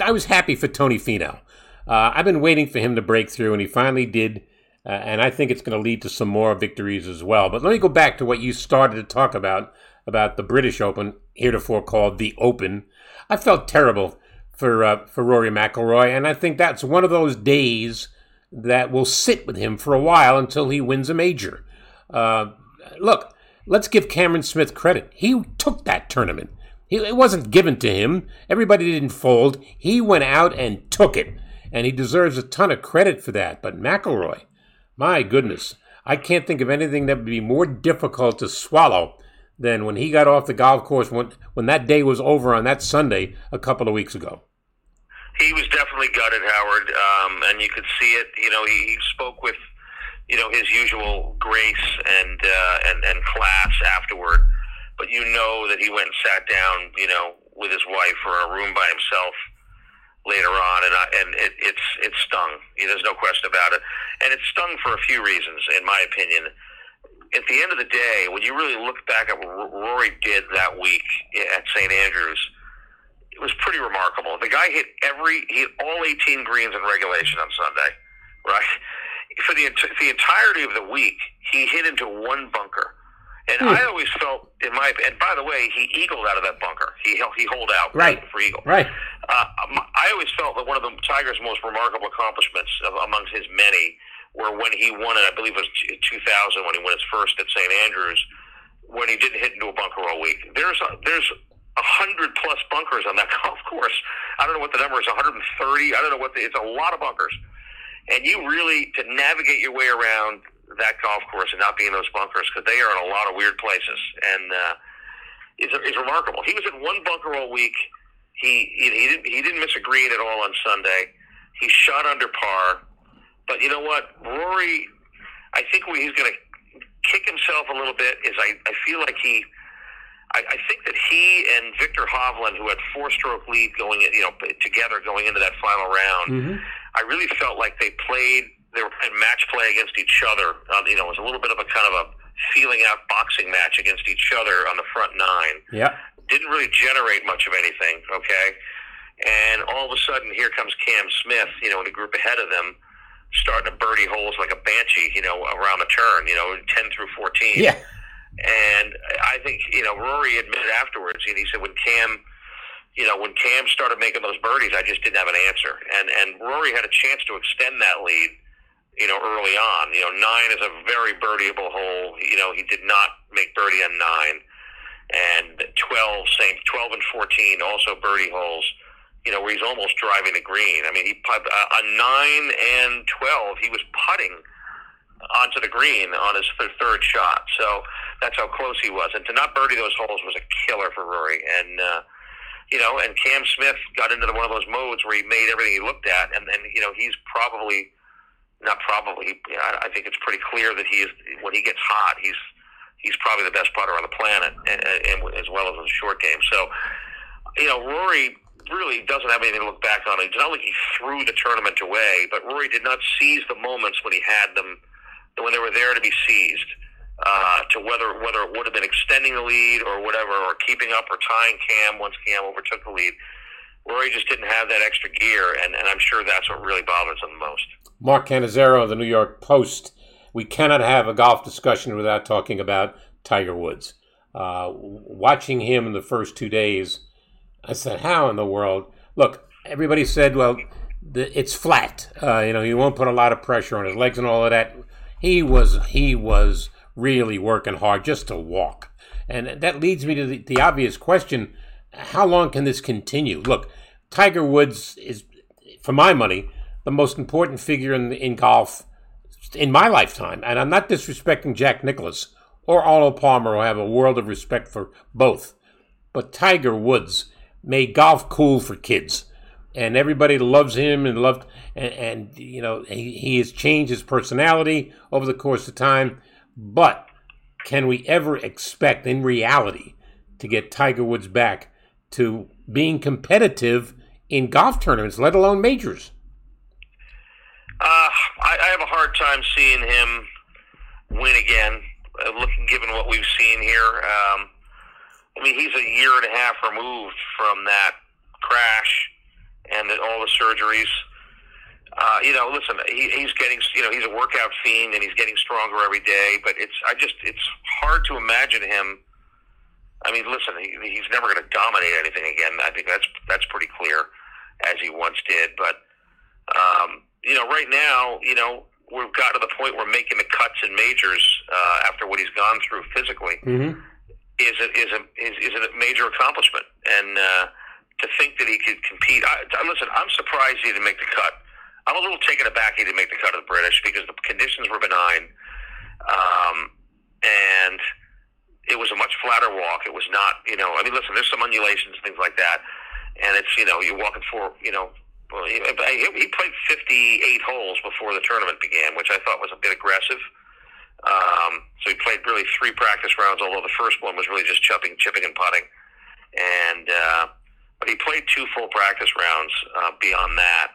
I was happy for Tony Finau. Uh, I've been waiting for him to break through, and he finally did. Uh, and I think it's going to lead to some more victories as well. But let me go back to what you started to talk about about the British Open, heretofore called the Open. I felt terrible for uh, for Rory McIlroy, and I think that's one of those days that will sit with him for a while until he wins a major. Uh, look, let's give Cameron Smith credit. He took that tournament. He, it wasn't given to him. Everybody didn't fold. He went out and took it, and he deserves a ton of credit for that. But McIlroy, my goodness, I can't think of anything that would be more difficult to swallow than when he got off the golf course when when that day was over on that Sunday a couple of weeks ago. He was definitely gutted, Howard, um, and you could see it. You know, he, he spoke with, you know, his usual grace and uh, and and class afterward. But you know that he went and sat down, you know, with his wife for a room by himself later on, and I, and it, it's it stung. There's no question about it, and it stung for a few reasons, in my opinion. At the end of the day, when you really look back at what Rory did that week at St Andrews, it was pretty remarkable. The guy hit every he hit all 18 greens in regulation on Sunday, right? For the the entirety of the week, he hit into one bunker. And I always felt, in my and by the way, he eagled out of that bunker. He he holed out Right. for eagle. Right. Uh, I always felt that one of the Tiger's most remarkable accomplishments of, amongst his many were when he won it. I believe it was 2000 when he won his first at St Andrews, when he didn't hit into a bunker all week. There's a, there's a hundred plus bunkers on that [laughs] golf course. I don't know what the number is. 130. I don't know what the, it's a lot of bunkers. And you really to navigate your way around that golf course and not be in those bunkers because they are in a lot of weird places and uh, is is remarkable. He was in one bunker all week. He he, he didn't he didn't miss a green at all on Sunday. He shot under par. But you know what, Rory, I think he's going to kick himself a little bit is I I feel like he. I, think that he and Viktor Hovland, who had four-stroke lead going, in, you know, together going into that final round, I really felt like they played. They were playing match play against each other. Um, you know, it was a little bit of a kind of a feeling out boxing match against each other on the front nine. Yeah. Didn't really generate much of anything. Okay, and all of a sudden, here comes Cam Smith. You know, in the group ahead of them, starting to birdie holes like a banshee. You know, around the turn. You know, ten through fourteen. Yeah. And I think, you know, Rory admitted afterwards, and he said when Cam, you know, when Cam started making those birdies, I just didn't have an answer. And and Rory had a chance to extend that lead, you know, early on. You know, nine is a very birdieable hole. You know, he did not make birdie on nine, and twelve, same twelve and fourteen, also birdie holes. You know, where he's almost driving the green. I mean, he put uh, on nine and twelve, he was putting onto the green on his th- third shot. So that's how close he was. And to not birdie those holes was a killer for Rory. And uh, you know, and Cam Smith got into one of those modes where he made everything he looked at, and then you know he's probably not probably. You know, I think it's pretty clear that he is when he gets hot, he's he's probably the best putter on the planet, and, and as well as in the short game. So, you know, Rory really doesn't have anything to look back on. It's not like he threw the tournament away, but Rory did not seize the moments when he had them, when they were there to be seized. Uh, to whether whether it would have been extending the lead or whatever, or keeping up or tying Cam once Cam overtook the lead. Rory just didn't have that extra gear, and, and I'm sure that's what really bothers him the most. Mark Cannizzaro of the New York Post. We cannot have a golf discussion without talking about Tiger Woods. Uh, watching him in the first two days, I said, "How in the world?" Look, everybody said, "Well, the, it's flat. Uh, you know, he won't put a lot of pressure on his legs and all of that." He was he was really working hard just to walk, and that leads me to the, the obvious question: How long can this continue? Look, Tiger Woods is, for my money, the most important figure in in golf in my lifetime, and I'm not disrespecting Jack Nicklaus or Arnold Palmer, who have a world of respect for both. But Tiger Woods made golf cool for kids, and everybody loves him and loved, and, and you know he, he has changed his personality over the course of time. But can we ever expect, in reality, to get Tiger Woods back to being competitive in golf tournaments, let alone majors? Uh, I, I have a hard time seeing him win again. Uh, looking, given what we've seen here, um, I mean, he's a year and a half removed from that crash and all the surgeries. Uh, you know, listen, he, he's getting, you know, he's a workout fiend and he's getting stronger every day. But it's, I just, it's hard to imagine him. I mean, listen, he, he's never going to dominate anything again. I think that's that's pretty clear, as he once did. But um, you know, right now, you know, we've got to the point where making the cuts in majors uh, after what he's gone through physically Mm-hmm. is a, is a is, is a major accomplishment. And uh, to think that he could compete, I, I- listen, I'm surprised he didn't make the cut. I'm a little taken aback he didn't make the cut of the British because the conditions were benign, um, and it was a much flatter walk. It was not, you know, I mean, listen, there's some undulations, things like that, and it's, you know, you're walking for, you know, he, he played 58 holes before the tournament began, which I thought was a bit aggressive. Um, so he played really three practice rounds, although the first one was really just chipping, chipping and putting. And uh, but he played two full practice rounds uh, beyond that,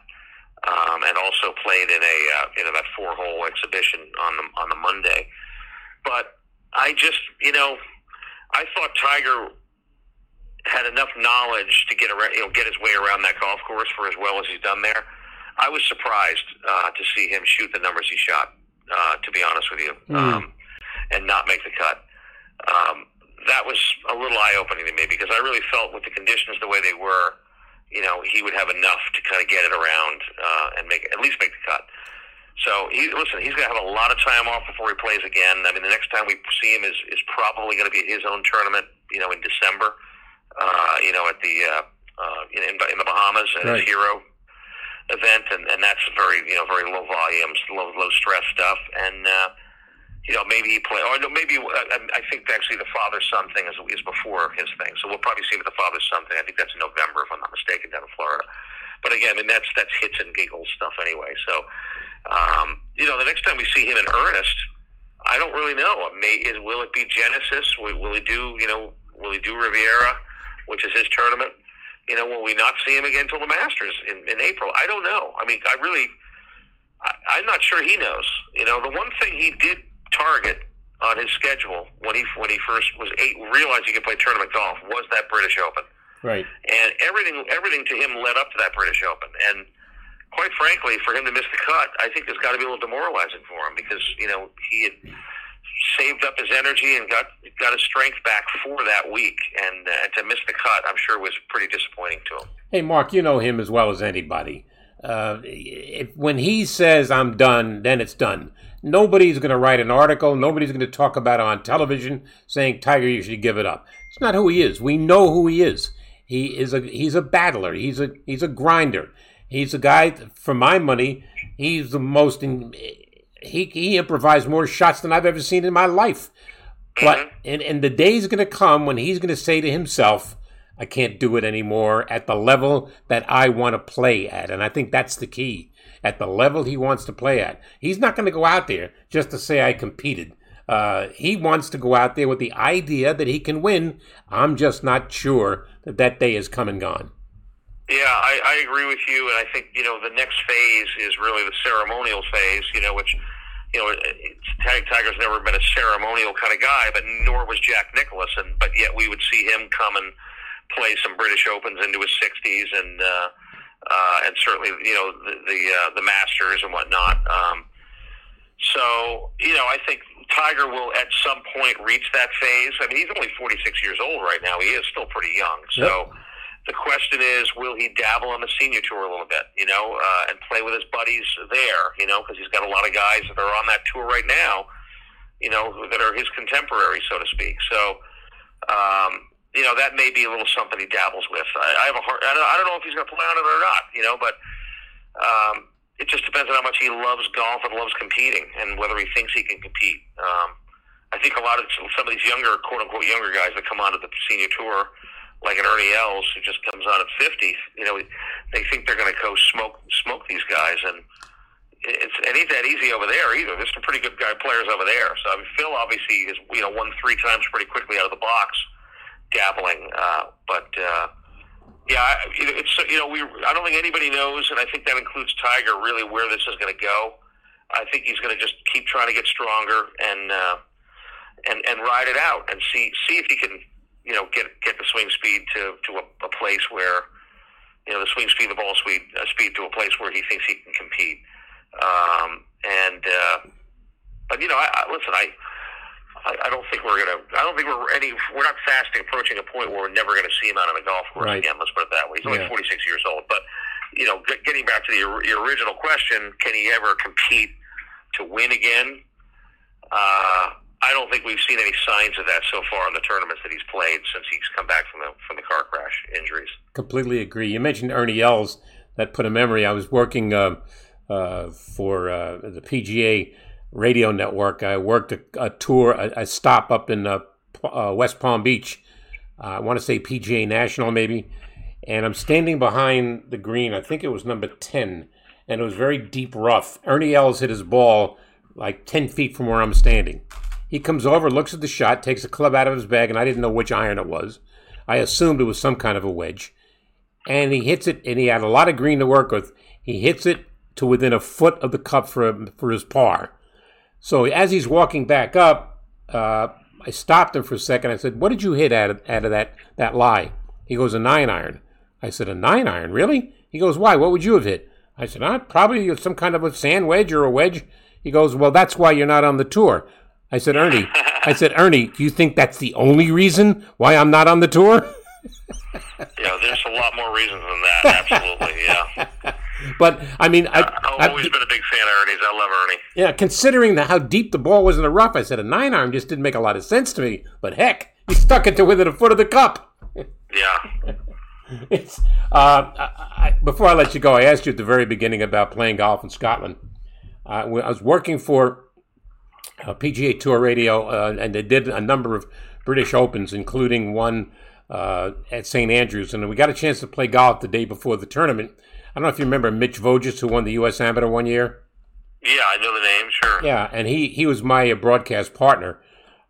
um, and also played in a uh, in that four hole exhibition on the on the Monday. But I just you know I thought Tiger had enough knowledge to get around, you know, get his way around that golf course for as well as he's done there. I was surprised uh, to see him shoot the numbers he shot. Uh, to be honest with you, um, and not make the cut. Um, that was a little eye opening to me because I really felt with the conditions the way they were, you know, he would have enough to kind of get it around uh, and make at least make the cut. So he listen, he's going to have a lot of time off before he plays again. I mean, the next time we see him is is probably going to be at his own tournament, you know, in December. Uh, you know, at the uh, uh, in, in the Bahamas at Right. his Hero event, and, and that's very you know very low volumes, low low stress stuff, and uh, you know maybe he play or no, maybe uh, I think actually the father son thing is is before his thing, so we'll probably see him at the father son thing. I think that's in November if I'm not mistaken down in Florida. But again, I mean that's that's hits and giggles stuff anyway. So um, you know the next time we see him in earnest, I don't really know. May, is will it be Genesis? Will, will he do you know will he do Riviera, which is his tournament? You know, will we not see him again until the Masters in, in April? I don't know. I mean, I really, I, I'm not sure he knows. You know, the one thing he did target on his schedule when he when he first was eight, realized he could play tournament golf was that British Open, Right. and everything everything to him led up to that British Open, and quite frankly, for him to miss the cut, I think it's got to be a little demoralizing for him because you know he had saved up his energy and got got his strength back for that week, and uh, to miss the cut, I'm sure was pretty disappointing to him. Hey, Mark, you know him as well as anybody. uh, if, when he says I'm done, then it's done. Nobody's going to write an article. Nobody's going to talk about it on television saying Tiger, you should give it up. It's not who he is. We know who he is. He is a he's a battler. He's a he's a grinder. He's a guy. For my money, he's the most. In, he he improvised more shots than I've ever seen in my life. But mm-hmm. and and the day's going to come when he's going to say to himself, "I can't do it anymore at the level that I want to play at." And I think that's the key. At the level he wants to play at, he's not going to go out there just to say I competed. Uh, he wants to go out there with the idea that he can win. I'm just not sure that that day is come and gone. Yeah, I, I agree with you, and I think you know the next phase is really the ceremonial phase. You know, which you know, Tag Tiger's never been a ceremonial kind of guy, but nor was Jack and but yet we would see him come and play some British Opens into his 60s, and uh, uh, and certainly you know the the, uh, the Masters and whatnot. Um, so you know, I think Tiger will at some point reach that phase. I mean, he's only 46 years old right now. He is still pretty young. So the question is, will he dabble on the senior tour a little bit, you know, uh, and play with his buddies there, you know, because he's got a lot of guys that are on that tour right now, you know, that are his contemporaries, so to speak. So, um, you know, that may be a little something he dabbles with. I, I have a hard, I don't, I don't know if he's going to play on it or not, you know, but um, it just depends on how much he loves golf and loves competing and whether he thinks he can compete. Um, I think a lot of some of these younger, quote unquote, younger guys that come onto the senior tour, like an Ernie Els who just comes on at 50, you know, they think they're going to go smoke smoke these guys, and it's it ain't that easy over there either. There's some pretty good guy players over there. So I mean, Phil obviously has you know won three times pretty quickly out of the box, dabbling, uh, but. Uh, yeah, it's you know we I don't think anybody knows, and I think that includes Tiger really where this is going to go. I think he's going to just keep trying to get stronger and uh, and and ride it out and see see if he can you know get get the swing speed to to a, a place where you know the swing speed, the ball speed uh, speed to a place where he thinks he can compete. Um, and uh, but you know, I, I listen, I. I I don't think we're gonna. I don't think we're any. We're not fast approaching a point where we're never going to see him out on a golf course Right. again. Let's put it that way. He's only Yeah. 46 years old, but you know, get, getting back to the, your original question, can he ever compete to win again? Uh, I don't think we've seen any signs of that so far in the tournaments that he's played since he's come back from the from the car crash injuries. Completely agree. You mentioned Ernie Els. That put a memory. I was working uh, uh, for uh, the PGA radio network. I worked a, a tour, a, a stop up in uh, uh, West Palm Beach. Uh, I want to say PGA National, maybe. And I'm standing behind the green. I think it was number 10. And it was very deep rough. Ernie Els hit his ball like 10 feet from where I'm standing. He comes over, looks at the shot, takes a club out of his bag, and I didn't know which iron it was. I assumed it was some kind of a wedge. And he hits it, and he had a lot of green to work with. He hits it to within a foot of the cup for, for his par. So as he's walking back up, uh, I stopped him for a second. I said, "What did you hit out of, out of that that lie?" He goes, "A nine iron." I said, "A nine iron, really?" He goes, "Why? What would you have hit?" I said, uh, "Probably some kind of a sand wedge or a wedge." He goes, "Well, that's why you're not on the tour." I said, "Ernie," [laughs] I said, "Ernie, do you think that's the only reason why I'm not on the tour?" Yeah, there's a lot more reasons than that. Absolutely, yeah. [laughs] But I mean, I, I've I- always been a big fan of Ernie's. I love Ernie. Yeah, considering the, how deep the ball was in the rough, I said a nine iron just didn't make a lot of sense to me. But heck, he stuck it to within a foot of the cup. [laughs] Yeah. It's, uh, I, I, before I let you go, I asked you at the very beginning about playing golf in Scotland. Uh, I was working for uh, PGA Tour Radio, uh, and they did a number of British Opens, including one uh, at St Andrews, and we got a chance to play golf the day before the tournament. I don't know if you remember Mitch Voges, who won the U.S. Amateur one year. Yeah, I know the name, sure. Yeah, and he he was my broadcast partner.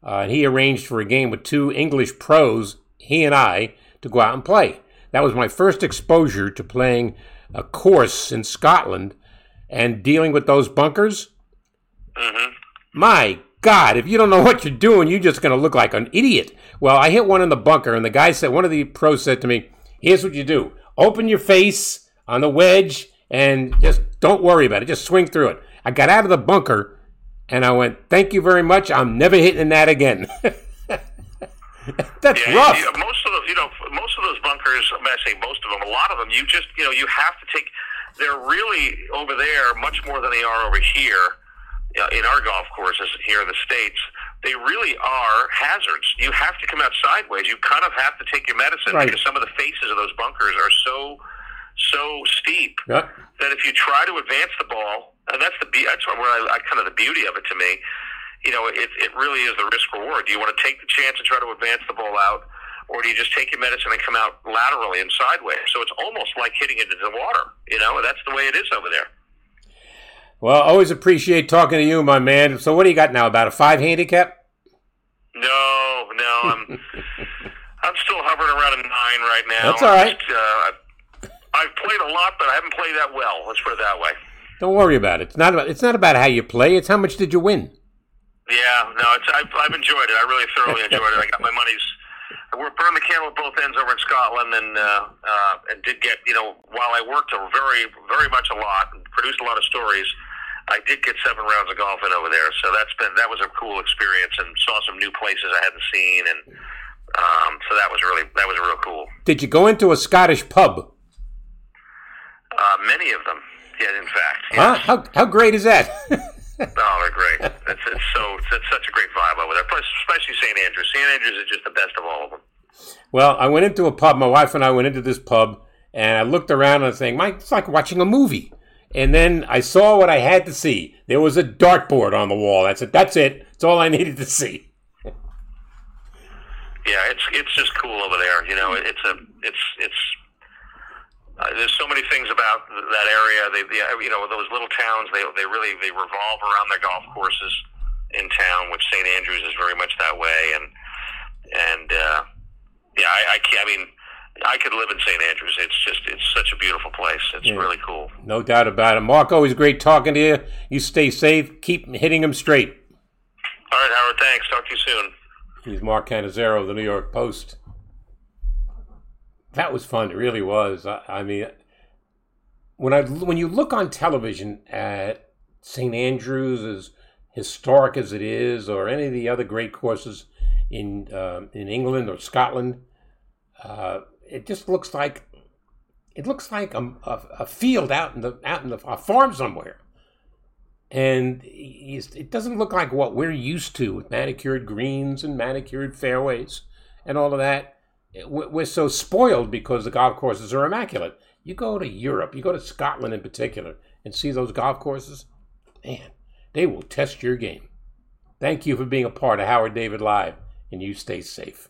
Uh, and he arranged for a game with two English pros, he and I, to go out and play. That was my first exposure to playing a course in Scotland and dealing with those bunkers. hmm My God, if you don't know [laughs] what you're doing, you're just going to look like an idiot. Well, I hit one in the bunker, and the guy said, one of the pros said to me, Here's what you do open your face on the wedge and just don't worry about it. Just swing through it. I got out of the bunker and I went, Thank you very much. I'm never hitting that again. [laughs] That's Yeah, rough. you- most of those, you know, most of those bunkers. I, mean, I say most of them. A lot of them, you just, you know, you have to take. they're really over there much more than they are over here uh, in our golf courses here in the states. They really are hazards. You have to come out sideways. You kind of have to take your medicine Right. because some of the faces of those bunkers are so so steep Yeah. that if you try to advance the ball, and that's the that's where I, I kind of the beauty of it to me. You know, it, it really is the risk reward. Do you want to take the chance and try to advance the ball out, or do you just take your medicine and come out laterally and sideways? So it's almost like hitting it into the water. You know, that's the way it is over there. Well, always appreciate talking to you, my man. So, what do you got now? About a five handicap? No, no, I'm [laughs] I'm still hovering around a nine right now. That's all right. Just, uh, I've played a lot, but I haven't played that well. Let's put it that way. Don't worry about it. It's not about. It's not about how you play. It's how much did you win. Yeah, no, it's I've, I've enjoyed it. I really thoroughly enjoyed it. I got my money's. I worked burned the candle at both ends over in Scotland, and uh, uh, and did get you know while I worked a very very much a lot and produced a lot of stories. I did get seven rounds of golf in over there, so that's been that was a cool experience, and saw some new places I hadn't seen, and um, so that was really that was real cool. Did you go into a Scottish pub? Uh, many of them, yeah, in fact. Huh? How how great is that? [laughs] Oh, they're great. It's, it's so it's, it's such a great vibe over there. Plus, especially St. Andrews. St. Andrews is just the best of all of them. well, I went into a pub. My wife and I went into this pub, and I looked around and I was saying, "Mike, it's like watching a movie." And then I saw what I had to see. There was a dartboard on the wall. That's it. That's it. That's all I needed to see. Yeah, it's it's just cool over there. You know, it's a it's it's. Uh, there's so many things about that area. They, they, you know, those little towns. They they really they revolve around their golf courses in town, which St. Andrews is very much that way. And and uh, yeah, I, I can't. I mean, I could live in St. Andrews. It's just it's such a beautiful place. It's Yeah. really cool. No doubt about it. Mark, always great talking to you. You stay safe. Keep hitting them straight. All right, Howard. Thanks. Talk to you soon. He's Mark Cannizzaro of the New York Post. That was fun. It really was. I, I mean, when I when you look on television at St. Andrews, as historic as it is, or any of the other great courses in um in England or Scotland, uh, it just looks like it looks like a, a, a field out in the out in the a farm somewhere and it doesn't look like what we're used to with manicured greens and manicured fairways and all of that. Eh, we're we're so spoiled because the golf courses are immaculate. You go to Europe, you go to Scotland in particular, and see those golf courses, man, they will test your game. Thank you for being a part of Howard David Live, and you stay safe.